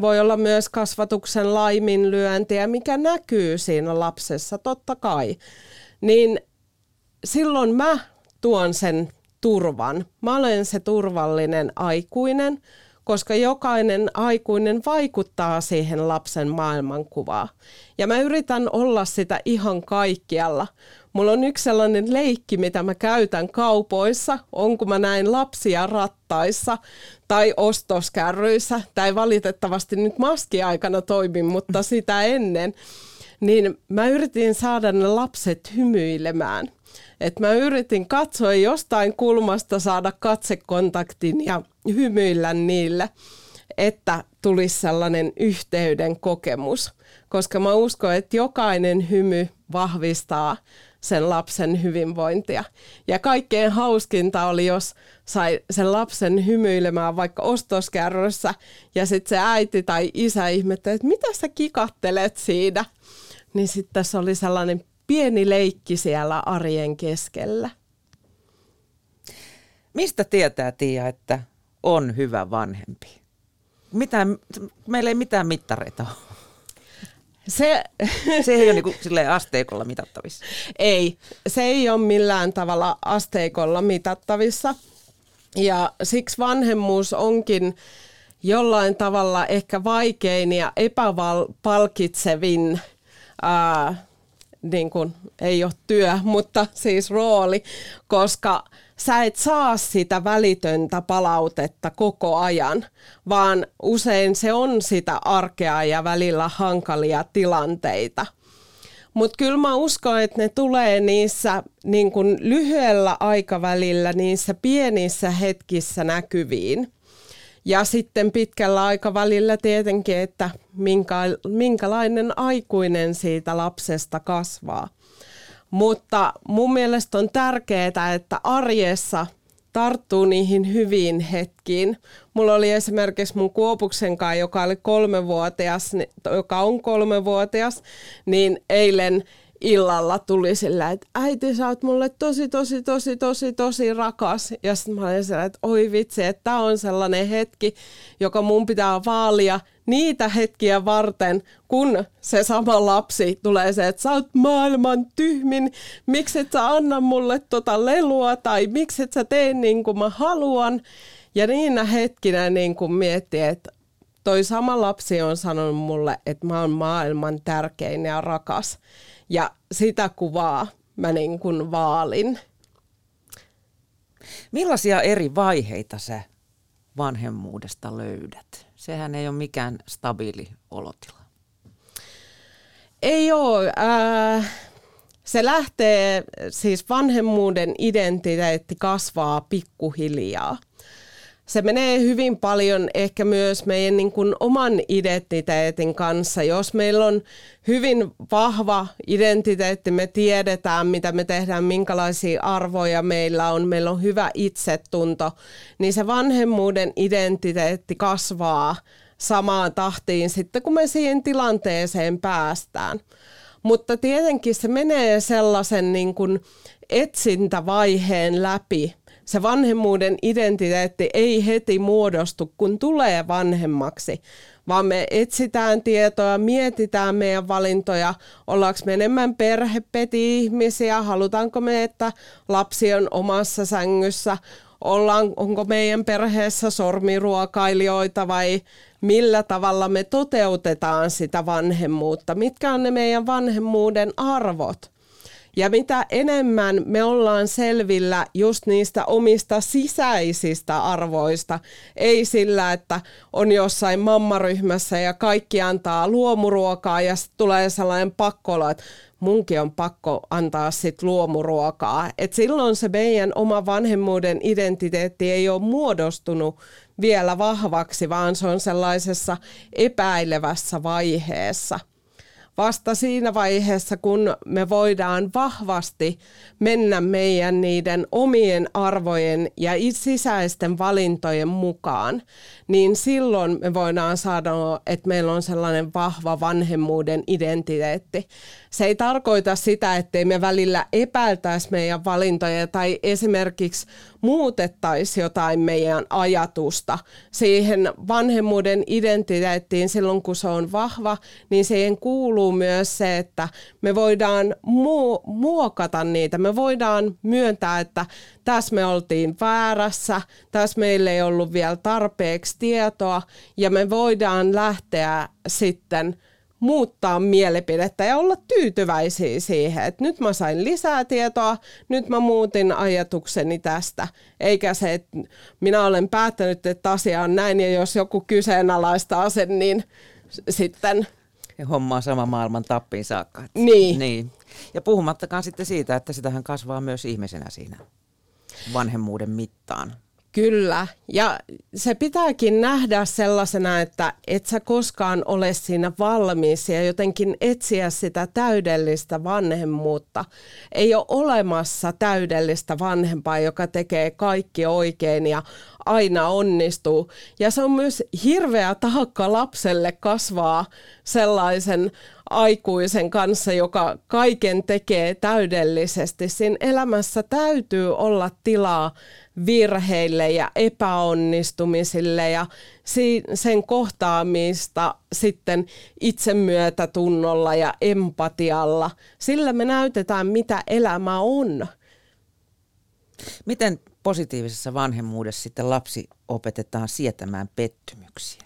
voi olla myös kasvatuksen laiminlyöntiä, mikä näkyy siinä lapsessa, totta kai. Niin silloin mä tuon sen turvan. Mä olen se turvallinen aikuinen, koska jokainen aikuinen vaikuttaa siihen lapsen maailmankuvaan. Ja mä yritän olla sitä ihan kaikkialla. Mulla on yksi sellainen leikki, mitä mä käytän kaupoissa, on kun mä näin lapsia rattaissa tai ostoskärryissä. Tämä ei valitettavasti nyt maskiaikana toimi, mutta sitä ennen. Niin mä yritin saada ne lapset hymyilemään. että mä yritin katsoa jostain kulmasta saada katsekontaktin ja hymyillä niille, että tulisi sellainen yhteyden kokemus. Koska mä uskon, että jokainen hymy vahvistaa sen lapsen hyvinvointia. Ja kaikkein hauskinta oli, jos sai sen lapsen hymyilemään vaikka ostoskärryssä ja sitten se äiti tai isä ihmetteli, että mitä sä kikattelet siinä. Niin sitten tässä oli sellainen pieni leikki siellä arjen keskellä. Mistä tietää, Tiia, että on hyvä vanhempi? Mitään, meillä ei mitään mittareita ole. Se, se ei ole niin kuin asteikolla mitattavissa. Ei, se ei ole millään tavalla asteikolla mitattavissa. Ja siksi vanhemmuus onkin jollain tavalla ehkä vaikein ja epäpalkitsevin, ää, niin kuin, ei ole työ, mutta siis rooli, koska sä et saa sitä välitöntä palautetta koko ajan, vaan usein se on sitä arkea ja välillä hankalia tilanteita. Mutta kyllä mä uskon, että ne tulee niissä niin kun lyhyellä aikavälillä, niissä pienissä hetkissä näkyviin. Ja sitten pitkällä aikavälillä tietenkin, että minkä, minkälainen aikuinen siitä lapsesta kasvaa. Mutta mun mielestä on tärkeää, että arjessa tarttuu niihin hyviin hetkiin. Mulla oli esimerkiksi mun Kuopuksen kanssa, joka oli kolmevuotias, joka on kolmevuotias, niin eilen illalla tuli sillä, että äiti sä oot mulle tosi, tosi, tosi, tosi, tosi rakas. Ja sitten mä olin sillä, että oi vitsi, että tämä on sellainen hetki, joka mun pitää vaalia niitä hetkiä varten, kun se sama lapsi tulee se, että sä oot maailman tyhmin, miksi et sä anna mulle tota lelua tai miksi et sä tee niin kuin mä haluan. Ja niinä hetkinä niin kuin miettii, että toi sama lapsi on sanonut mulle, että mä oon maailman tärkein ja rakas. Ja sitä kuvaa mä niin kuin vaalin. Millaisia eri vaiheita sä vanhemmuudesta löydät? Sehän ei ole mikään stabiili olotila. Ei ole. Äh, se lähtee, siis vanhemmuuden identiteetti kasvaa pikkuhiljaa se menee hyvin paljon ehkä myös meidän niin kuin oman identiteetin kanssa. Jos meillä on hyvin vahva identiteetti, me tiedetään, mitä me tehdään, minkälaisia arvoja meillä on, meillä on hyvä itsetunto, niin se vanhemmuuden identiteetti kasvaa samaan tahtiin sitten, kun me siihen tilanteeseen päästään. Mutta tietenkin se menee sellaisen niin kuin etsintävaiheen läpi, se vanhemmuuden identiteetti ei heti muodostu, kun tulee vanhemmaksi, vaan me etsitään tietoa, mietitään meidän valintoja, ollaanko me enemmän perhepeti-ihmisiä, halutaanko me, että lapsi on omassa sängyssä, ollaan, onko meidän perheessä sormiruokailijoita vai millä tavalla me toteutetaan sitä vanhemmuutta, mitkä on ne meidän vanhemmuuden arvot. Ja mitä enemmän me ollaan selvillä just niistä omista sisäisistä arvoista, ei sillä, että on jossain mammaryhmässä ja kaikki antaa luomuruokaa ja sitten tulee sellainen pakkolo, että munkin on pakko antaa sit luomuruokaa. Et silloin se meidän oma vanhemmuuden identiteetti ei ole muodostunut vielä vahvaksi, vaan se on sellaisessa epäilevässä vaiheessa vasta siinä vaiheessa, kun me voidaan vahvasti mennä meidän niiden omien arvojen ja sisäisten valintojen mukaan, niin silloin me voidaan sanoa, että meillä on sellainen vahva vanhemmuuden identiteetti. Se ei tarkoita sitä, ettei me välillä epäiltäisi meidän valintoja tai esimerkiksi muutettaisi jotain meidän ajatusta siihen vanhemmuuden identiteettiin silloin, kun se on vahva, niin siihen kuuluu myös se, että me voidaan mu- muokata niitä. Me voidaan myöntää, että tässä me oltiin väärässä, tässä meillä ei ollut vielä tarpeeksi tietoa ja me voidaan lähteä sitten muuttaa mielipidettä ja olla tyytyväisiä siihen, että nyt mä sain lisää tietoa, nyt mä muutin ajatukseni tästä, eikä se, että minä olen päättänyt, että asia on näin ja jos joku kyseenalaistaa sen, niin sitten hommaa sama maailman tappiin saakka. Niin. niin. Ja puhumattakaan sitten siitä, että sitähän kasvaa myös ihmisenä siinä vanhemmuuden mittaan. Kyllä, ja se pitääkin nähdä sellaisena, että et sä koskaan ole siinä valmis ja jotenkin etsiä sitä täydellistä vanhemmuutta. Ei ole olemassa täydellistä vanhempaa, joka tekee kaikki oikein ja aina onnistuu. Ja se on myös hirveä taakka lapselle kasvaa sellaisen aikuisen kanssa, joka kaiken tekee täydellisesti. Siinä elämässä täytyy olla tilaa virheille ja epäonnistumisille ja sen kohtaamista sitten itsemyötätunnolla ja empatialla. Sillä me näytetään, mitä elämä on. Miten positiivisessa vanhemmuudessa sitten lapsi opetetaan sietämään pettymyksiä?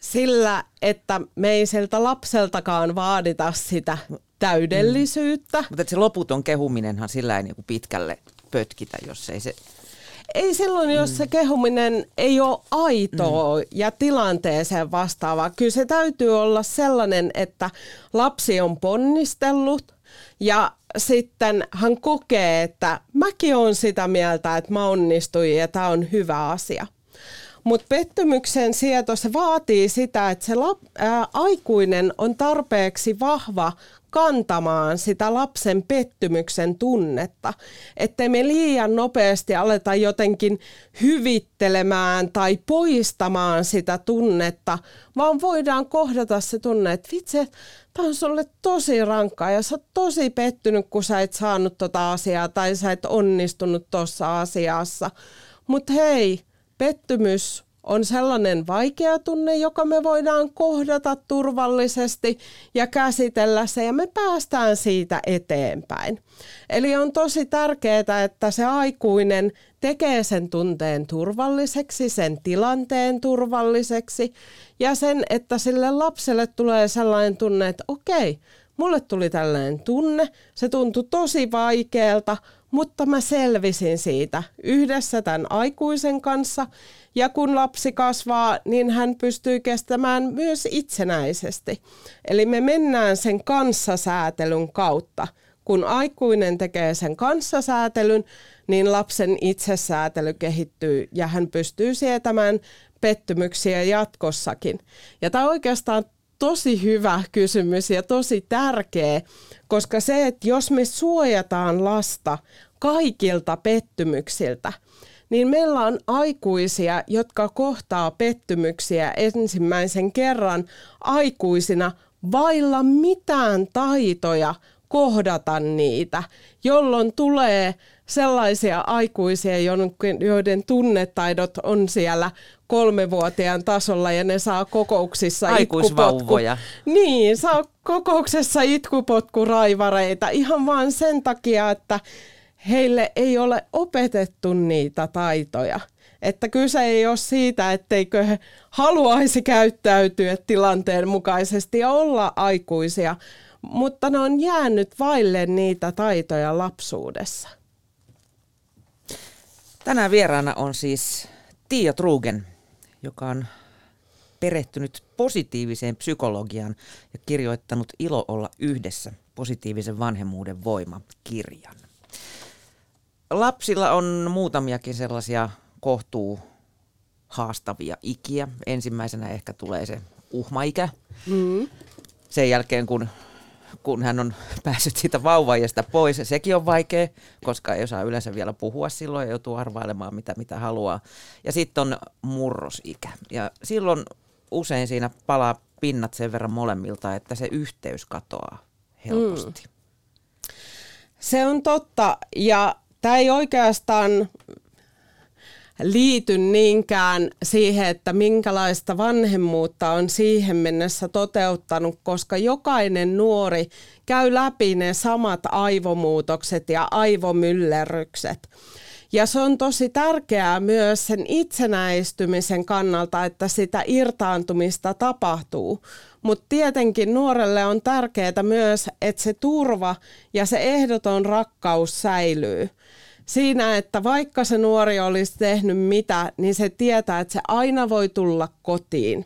Sillä, että me ei sieltä lapseltakaan vaadita sitä täydellisyyttä. Mm. Mutta se loputon kehuminenhan sillä ei niin pitkälle pötkitä, jos ei se... Ei silloin, jos mm. se kehuminen ei ole aitoa mm. ja tilanteeseen vastaava. Kyllä se täytyy olla sellainen, että lapsi on ponnistellut ja sitten hän kokee, että mäkin olen sitä mieltä, että mä onnistuin ja tämä on hyvä asia. Mutta pettymyksen sieto se vaatii sitä, että se lap, ää, aikuinen on tarpeeksi vahva kantamaan sitä lapsen pettymyksen tunnetta. Että me liian nopeasti aleta jotenkin hyvittelemään tai poistamaan sitä tunnetta, vaan voidaan kohdata se tunne, että vitsi, tämä on sulle tosi rankkaa ja sä oot tosi pettynyt, kun sä et saanut tota asiaa tai sä et onnistunut tuossa asiassa. Mutta hei, pettymys on sellainen vaikea tunne, joka me voidaan kohdata turvallisesti ja käsitellä se ja me päästään siitä eteenpäin. Eli on tosi tärkeää, että se aikuinen tekee sen tunteen turvalliseksi, sen tilanteen turvalliseksi ja sen, että sille lapselle tulee sellainen tunne, että okei, mulle tuli tällainen tunne, se tuntui tosi vaikealta, mutta mä selvisin siitä yhdessä tämän aikuisen kanssa ja kun lapsi kasvaa, niin hän pystyy kestämään myös itsenäisesti. Eli me mennään sen kanssasäätelyn kautta. Kun aikuinen tekee sen kanssasäätelyn, niin lapsen itsesäätely kehittyy ja hän pystyy sietämään pettymyksiä jatkossakin. Ja tämä oikeastaan tosi hyvä kysymys ja tosi tärkeä, koska se, että jos me suojataan lasta kaikilta pettymyksiltä, niin meillä on aikuisia, jotka kohtaa pettymyksiä ensimmäisen kerran aikuisina vailla mitään taitoja kohdata niitä, jolloin tulee sellaisia aikuisia, joiden tunnetaidot on siellä kolmevuotiaan tasolla ja ne saa kokouksissa itkupotku. Niin, saa kokouksessa itkupotkuraivareita ihan vain sen takia, että heille ei ole opetettu niitä taitoja. Että kyse ei ole siitä, etteikö he haluaisi käyttäytyä tilanteen mukaisesti ja olla aikuisia, mutta ne on jäänyt vaille niitä taitoja lapsuudessa. Tänään vieraana on siis Tiia Trugen, joka on perehtynyt positiiviseen psykologiaan ja kirjoittanut Ilo olla yhdessä positiivisen vanhemmuuden voima kirjan lapsilla on muutamiakin sellaisia kohtuu haastavia ikiä. Ensimmäisenä ehkä tulee se uhmaikä. Mm. Sen jälkeen, kun, kun hän on päässyt siitä vauvajasta pois, sekin on vaikea, koska ei osaa yleensä vielä puhua silloin ja joutuu arvailemaan, mitä, mitä haluaa. Ja sitten on murrosikä. Ja silloin usein siinä palaa pinnat sen verran molemmilta, että se yhteys katoaa helposti. Mm. Se on totta. Ja tämä ei oikeastaan liity niinkään siihen, että minkälaista vanhemmuutta on siihen mennessä toteuttanut, koska jokainen nuori käy läpi ne samat aivomuutokset ja aivomyllerrykset. Ja se on tosi tärkeää myös sen itsenäistymisen kannalta, että sitä irtaantumista tapahtuu. Mutta tietenkin nuorelle on tärkeää myös, että se turva ja se ehdoton rakkaus säilyy siinä, että vaikka se nuori olisi tehnyt mitä, niin se tietää, että se aina voi tulla kotiin.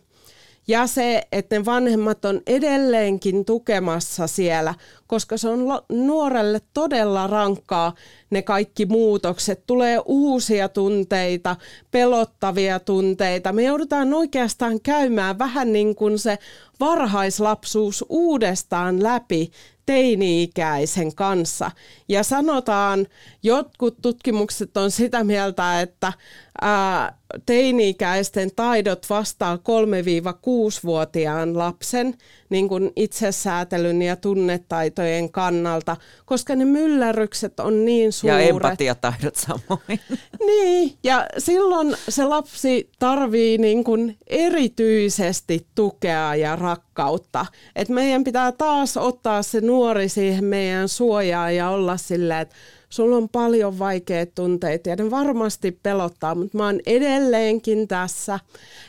Ja se, että ne vanhemmat on edelleenkin tukemassa siellä, koska se on nuorelle todella rankkaa ne kaikki muutokset. Tulee uusia tunteita, pelottavia tunteita. Me joudutaan oikeastaan käymään vähän niin kuin se varhaislapsuus uudestaan läpi teini-ikäisen kanssa. Ja sanotaan, jotkut tutkimukset on sitä mieltä, että ää, teini-ikäisten taidot vastaa 3-6-vuotiaan lapsen niin kuin itsesäätelyn ja tunnetaitojen kannalta, koska ne myllärrykset on niin suuret. Ja empatiataidot samoin. Niin, ja silloin se lapsi tarvii niin kuin erityisesti tukea ja rakkautta. Et meidän pitää taas ottaa se nuori siihen meidän suojaan ja olla silleen, että sulla on paljon vaikeita tunteita ja ne varmasti pelottaa, mutta mä oon edelleenkin tässä.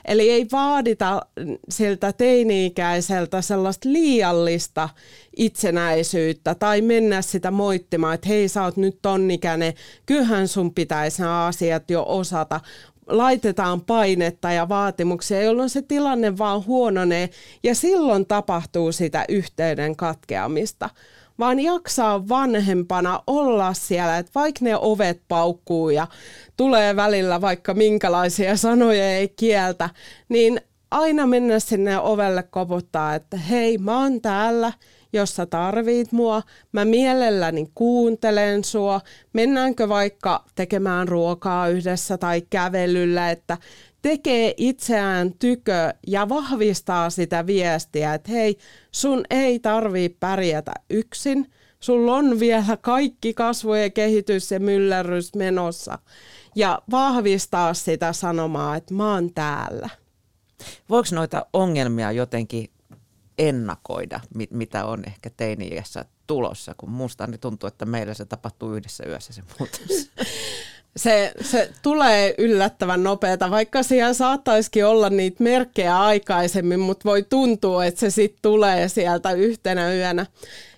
Eli ei vaadita siltä teini-ikäiseltä sellaista liiallista itsenäisyyttä tai mennä sitä moittimaan, että hei sä oot nyt tonnikäinen, kyllähän sun pitäisi nämä asiat jo osata, laitetaan painetta ja vaatimuksia, jolloin se tilanne vaan huononee ja silloin tapahtuu sitä yhteyden katkeamista vaan jaksaa vanhempana olla siellä, että vaikka ne ovet paukkuu ja tulee välillä vaikka minkälaisia sanoja ei kieltä, niin aina mennä sinne ovelle koputtaa, että hei, mä oon täällä, jos sä tarvit mua, mä mielelläni kuuntelen sua, mennäänkö vaikka tekemään ruokaa yhdessä tai kävelyllä, että tekee itseään tykö ja vahvistaa sitä viestiä, että hei, sun ei tarvii pärjätä yksin, sulla on vielä kaikki kasvu ja kehitys ja myllerrys menossa. Ja vahvistaa sitä sanomaa, että mä oon täällä. Voiko noita ongelmia jotenkin ennakoida, mitä on ehkä teini tulossa, kun musta niin tuntuu, että meillä se tapahtuu yhdessä yössä se muutos. Se, se tulee yllättävän nopeata, vaikka siellä saattaisikin olla niitä merkkejä aikaisemmin, mutta voi tuntua, että se sitten tulee sieltä yhtenä yönä.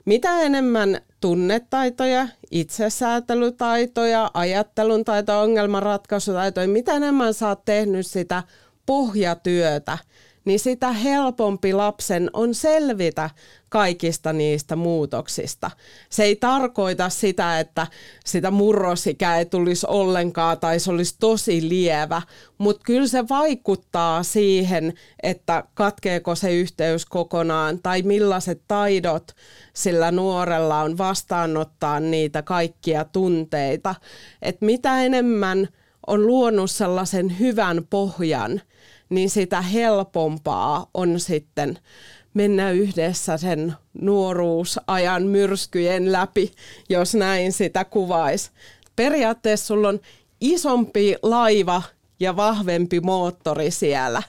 Mitä enemmän tunnetaitoja, itsesäätelytaitoja, ajattelun taitoja, ongelmanratkaisutaitoja, mitä enemmän sä oot tehnyt sitä pohjatyötä, niin sitä helpompi lapsen on selvitä kaikista niistä muutoksista. Se ei tarkoita sitä, että sitä murrosikää ei tulisi ollenkaan tai se olisi tosi lievä, mutta kyllä se vaikuttaa siihen, että katkeeko se yhteys kokonaan tai millaiset taidot sillä nuorella on vastaanottaa niitä kaikkia tunteita. Et mitä enemmän on luonut sellaisen hyvän pohjan, niin sitä helpompaa on sitten mennä yhdessä sen nuoruusajan myrskyjen läpi, jos näin sitä kuvaisi. Periaatteessa sulla on isompi laiva ja vahvempi moottori siellä,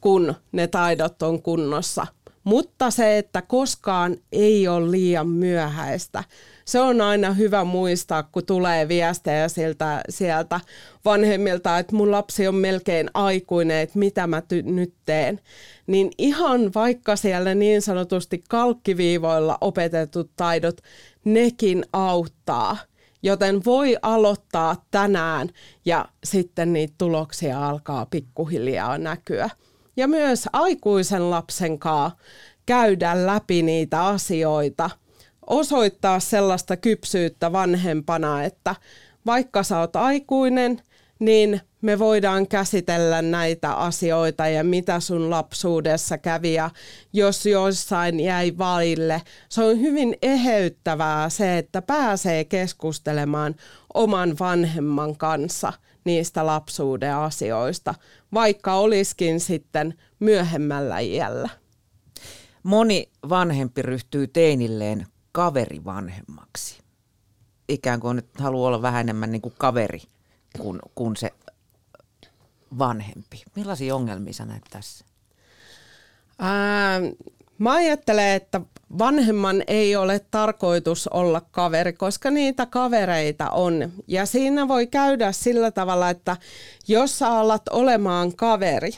kun ne taidot on kunnossa. Mutta se, että koskaan ei ole liian myöhäistä, se on aina hyvä muistaa, kun tulee viestejä sieltä, sieltä vanhemmilta, että mun lapsi on melkein aikuinen, että mitä mä ty- nyt teen. Niin ihan vaikka siellä niin sanotusti kalkkiviivoilla opetetut taidot, nekin auttaa. Joten voi aloittaa tänään ja sitten niitä tuloksia alkaa pikkuhiljaa näkyä. Ja myös aikuisen lapsen kanssa käydä läpi niitä asioita – osoittaa sellaista kypsyyttä vanhempana, että vaikka sä oot aikuinen, niin me voidaan käsitellä näitä asioita ja mitä sun lapsuudessa kävi ja jos jossain jäi vaille. Se on hyvin eheyttävää se, että pääsee keskustelemaan oman vanhemman kanssa niistä lapsuuden asioista, vaikka olisikin sitten myöhemmällä iällä. Moni vanhempi ryhtyy teinilleen kaveri vanhemmaksi. Ikään kuin nyt haluaa olla vähän enemmän niin kuin kaveri kuin, kuin se vanhempi. Millaisia ongelmia sä näet tässä? Ää, mä ajattelen, että vanhemman ei ole tarkoitus olla kaveri, koska niitä kavereita on. Ja siinä voi käydä sillä tavalla, että jos sä alat olemaan kaveri,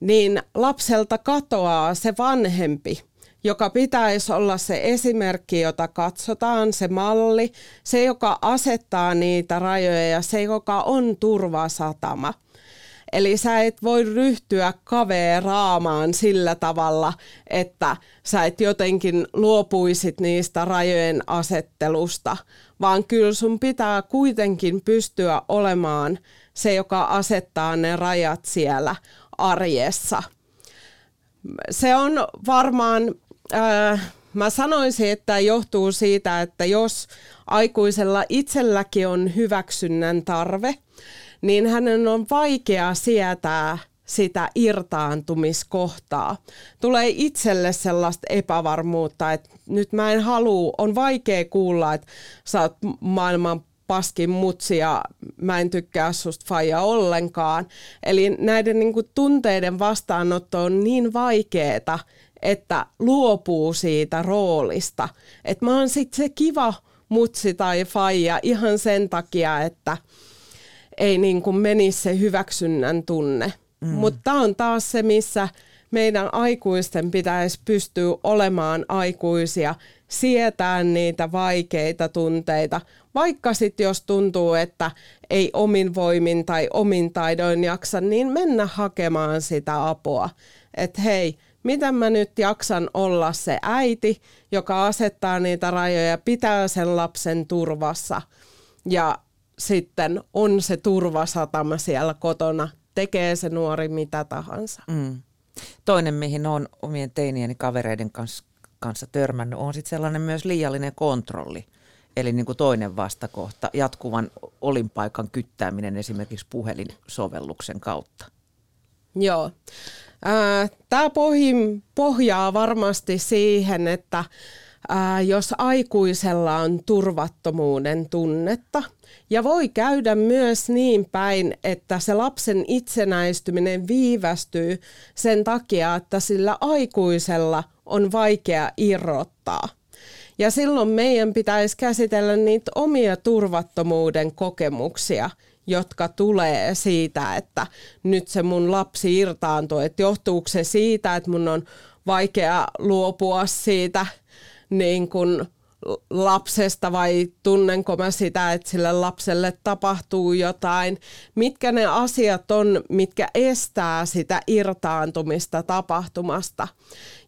niin lapselta katoaa se vanhempi joka pitäisi olla se esimerkki, jota katsotaan, se malli, se, joka asettaa niitä rajoja ja se, joka on turvasatama. Eli sä et voi ryhtyä kaveeraamaan sillä tavalla, että sä et jotenkin luopuisit niistä rajojen asettelusta, vaan kyllä sun pitää kuitenkin pystyä olemaan se, joka asettaa ne rajat siellä arjessa. Se on varmaan, äh, mä sanoisin, että johtuu siitä, että jos aikuisella itselläkin on hyväksynnän tarve, niin hänen on vaikea sietää sitä irtaantumiskohtaa. Tulee itselle sellaista epävarmuutta, että nyt mä en halua, on vaikea kuulla, että sä oot maailman paskin mutsi ja mä en tykkää susta faija ollenkaan. Eli näiden niin kuin, tunteiden vastaanotto on niin vaikeeta, että luopuu siitä roolista. Että mä oon sitten se kiva mutsi tai faija ihan sen takia, että ei niin kuin menisi se hyväksynnän tunne. Mm. Mutta on taas se, missä meidän aikuisten pitäisi pystyä olemaan aikuisia, sietää niitä vaikeita tunteita, vaikka sitten jos tuntuu, että ei omin voimin tai omin taidoin jaksa, niin mennä hakemaan sitä apua. Että hei, miten mä nyt jaksan olla se äiti, joka asettaa niitä rajoja, pitää sen lapsen turvassa ja sitten on se turvasatama siellä kotona, tekee se nuori mitä tahansa. Mm. Toinen, mihin on omien teinieni kavereiden kanssa, kanssa törmännyt, on sitten sellainen myös liiallinen kontrolli. Eli niin kuin toinen vastakohta, jatkuvan olinpaikan kyttääminen esimerkiksi puhelinsovelluksen kautta. Joo. Tämä pohjaa varmasti siihen, että jos aikuisella on turvattomuuden tunnetta, ja voi käydä myös niin päin, että se lapsen itsenäistyminen viivästyy sen takia, että sillä aikuisella on vaikea irrottaa. Ja silloin meidän pitäisi käsitellä niitä omia turvattomuuden kokemuksia, jotka tulee siitä, että nyt se mun lapsi irtaantuu. Että johtuuko se siitä, että mun on vaikea luopua siitä niin kuin lapsesta vai tunnenko mä sitä, että sille lapselle tapahtuu jotain. Mitkä ne asiat on, mitkä estää sitä irtaantumista tapahtumasta.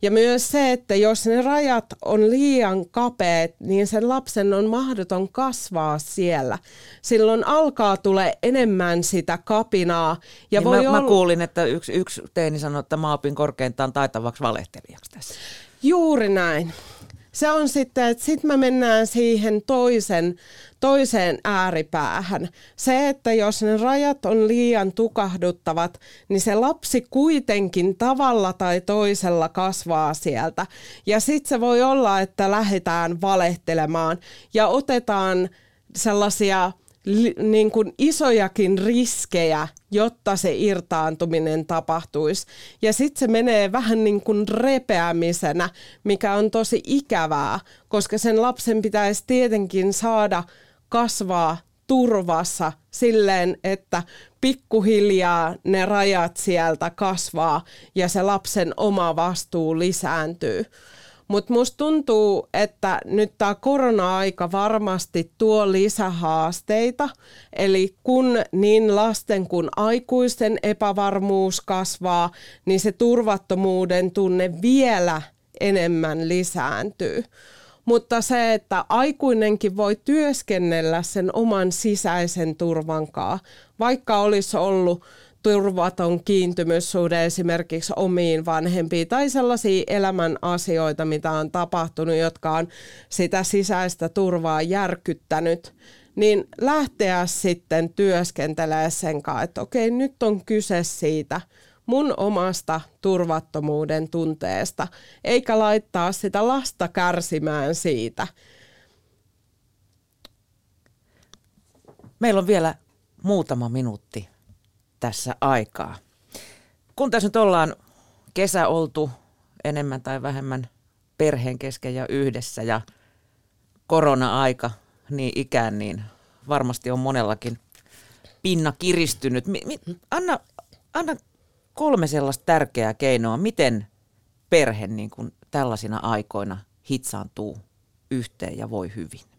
Ja myös se, että jos ne rajat on liian kapeat, niin sen lapsen on mahdoton kasvaa siellä. Silloin alkaa tulee enemmän sitä kapinaa. Ja niin voi mä, olla... mä kuulin, että yksi, yksi teini sanoi, että mä opin korkeintaan taitavaksi valehtelijaksi tässä. Juuri näin se on sitten, että sitten me mennään siihen toisen, toiseen ääripäähän. Se, että jos ne rajat on liian tukahduttavat, niin se lapsi kuitenkin tavalla tai toisella kasvaa sieltä. Ja sitten se voi olla, että lähdetään valehtelemaan ja otetaan sellaisia niin kuin isojakin riskejä, jotta se irtaantuminen tapahtuisi. Ja sitten se menee vähän niin kuin repeämisenä, mikä on tosi ikävää, koska sen lapsen pitäisi tietenkin saada kasvaa turvassa silleen, että pikkuhiljaa ne rajat sieltä kasvaa ja se lapsen oma vastuu lisääntyy. Mutta musta tuntuu, että nyt tämä korona-aika varmasti tuo lisähaasteita. Eli kun niin lasten kuin aikuisten epävarmuus kasvaa, niin se turvattomuuden tunne vielä enemmän lisääntyy. Mutta se, että aikuinenkin voi työskennellä sen oman sisäisen turvankaa, vaikka olisi ollut turvaton kiintymyssuhde esimerkiksi omiin vanhempiin tai sellaisia elämän asioita, mitä on tapahtunut, jotka on sitä sisäistä turvaa järkyttänyt, niin lähteä sitten työskentelemään sen kanssa, että okei, nyt on kyse siitä mun omasta turvattomuuden tunteesta, eikä laittaa sitä lasta kärsimään siitä. Meillä on vielä muutama minuutti tässä aikaa. Kun tässä nyt ollaan kesä oltu enemmän tai vähemmän perheen kesken ja yhdessä ja korona-aika niin ikään, niin varmasti on monellakin pinna kiristynyt. Mi- mi- anna, anna kolme sellaista tärkeää keinoa, miten perhe niin kuin tällaisina aikoina hitsaantuu yhteen ja voi hyvin.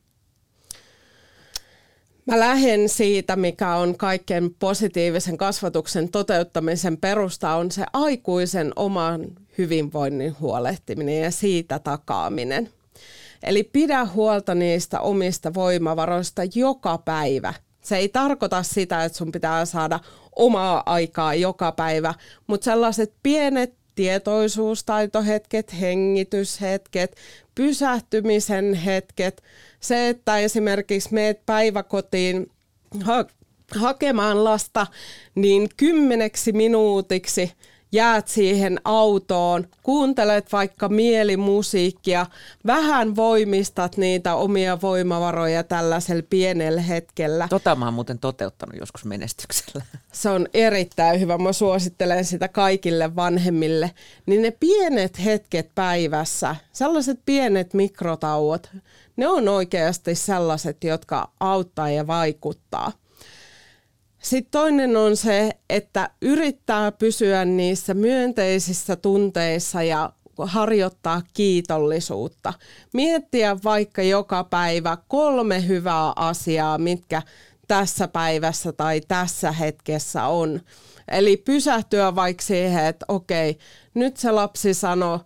Mä lähden siitä, mikä on kaikkein positiivisen kasvatuksen toteuttamisen perusta, on se aikuisen oman hyvinvoinnin huolehtiminen ja siitä takaaminen. Eli pidä huolta niistä omista voimavaroista joka päivä. Se ei tarkoita sitä, että sun pitää saada omaa aikaa joka päivä, mutta sellaiset pienet tietoisuustaitohetket, hengityshetket, pysähtymisen hetket, se, että esimerkiksi meet päiväkotiin ha- hakemaan lasta, niin kymmeneksi minuutiksi – jäät siihen autoon, kuuntelet vaikka mielimusiikkia, vähän voimistat niitä omia voimavaroja tällaisella pienellä hetkellä. Tota mä oon muuten toteuttanut joskus menestyksellä. Se on erittäin hyvä. Mä suosittelen sitä kaikille vanhemmille. Niin ne pienet hetket päivässä, sellaiset pienet mikrotauot, ne on oikeasti sellaiset, jotka auttaa ja vaikuttaa. Sitten toinen on se, että yrittää pysyä niissä myönteisissä tunteissa ja harjoittaa kiitollisuutta. Miettiä vaikka joka päivä kolme hyvää asiaa, mitkä tässä päivässä tai tässä hetkessä on. Eli pysähtyä vaikka siihen, että okei, nyt se lapsi sanoi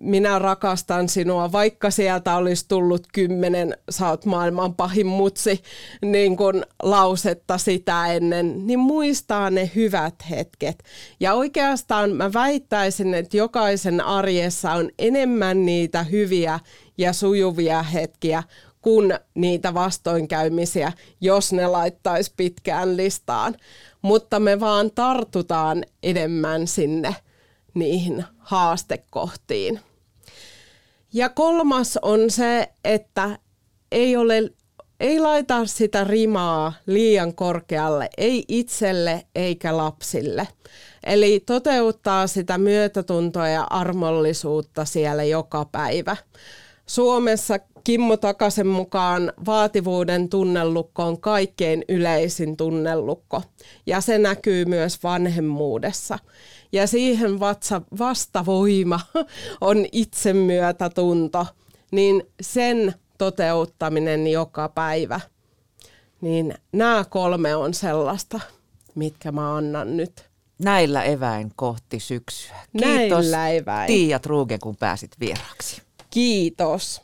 minä rakastan sinua, vaikka sieltä olisi tullut kymmenen, sä oot maailman pahin mutsi, niin kuin lausetta sitä ennen, niin muistaa ne hyvät hetket. Ja oikeastaan mä väittäisin, että jokaisen arjessa on enemmän niitä hyviä ja sujuvia hetkiä kuin niitä vastoinkäymisiä, jos ne laittaisi pitkään listaan. Mutta me vaan tartutaan enemmän sinne niihin haastekohtiin. Ja kolmas on se, että ei, ole, ei laita sitä rimaa liian korkealle, ei itselle eikä lapsille. Eli toteuttaa sitä myötätuntoa ja armollisuutta siellä joka päivä. Suomessa Kimmo Takasen mukaan vaativuuden tunnelukko on kaikkein yleisin tunnelukko ja se näkyy myös vanhemmuudessa. Ja siihen vatsa, vastavoima on itsemyötätunto, niin sen toteuttaminen joka päivä. Niin nämä kolme on sellaista, mitkä mä annan nyt. Näillä eväin kohti syksyä. Kiitos Näillä eväin. Tiia Trugen, kun pääsit vieraaksi. Kiitos.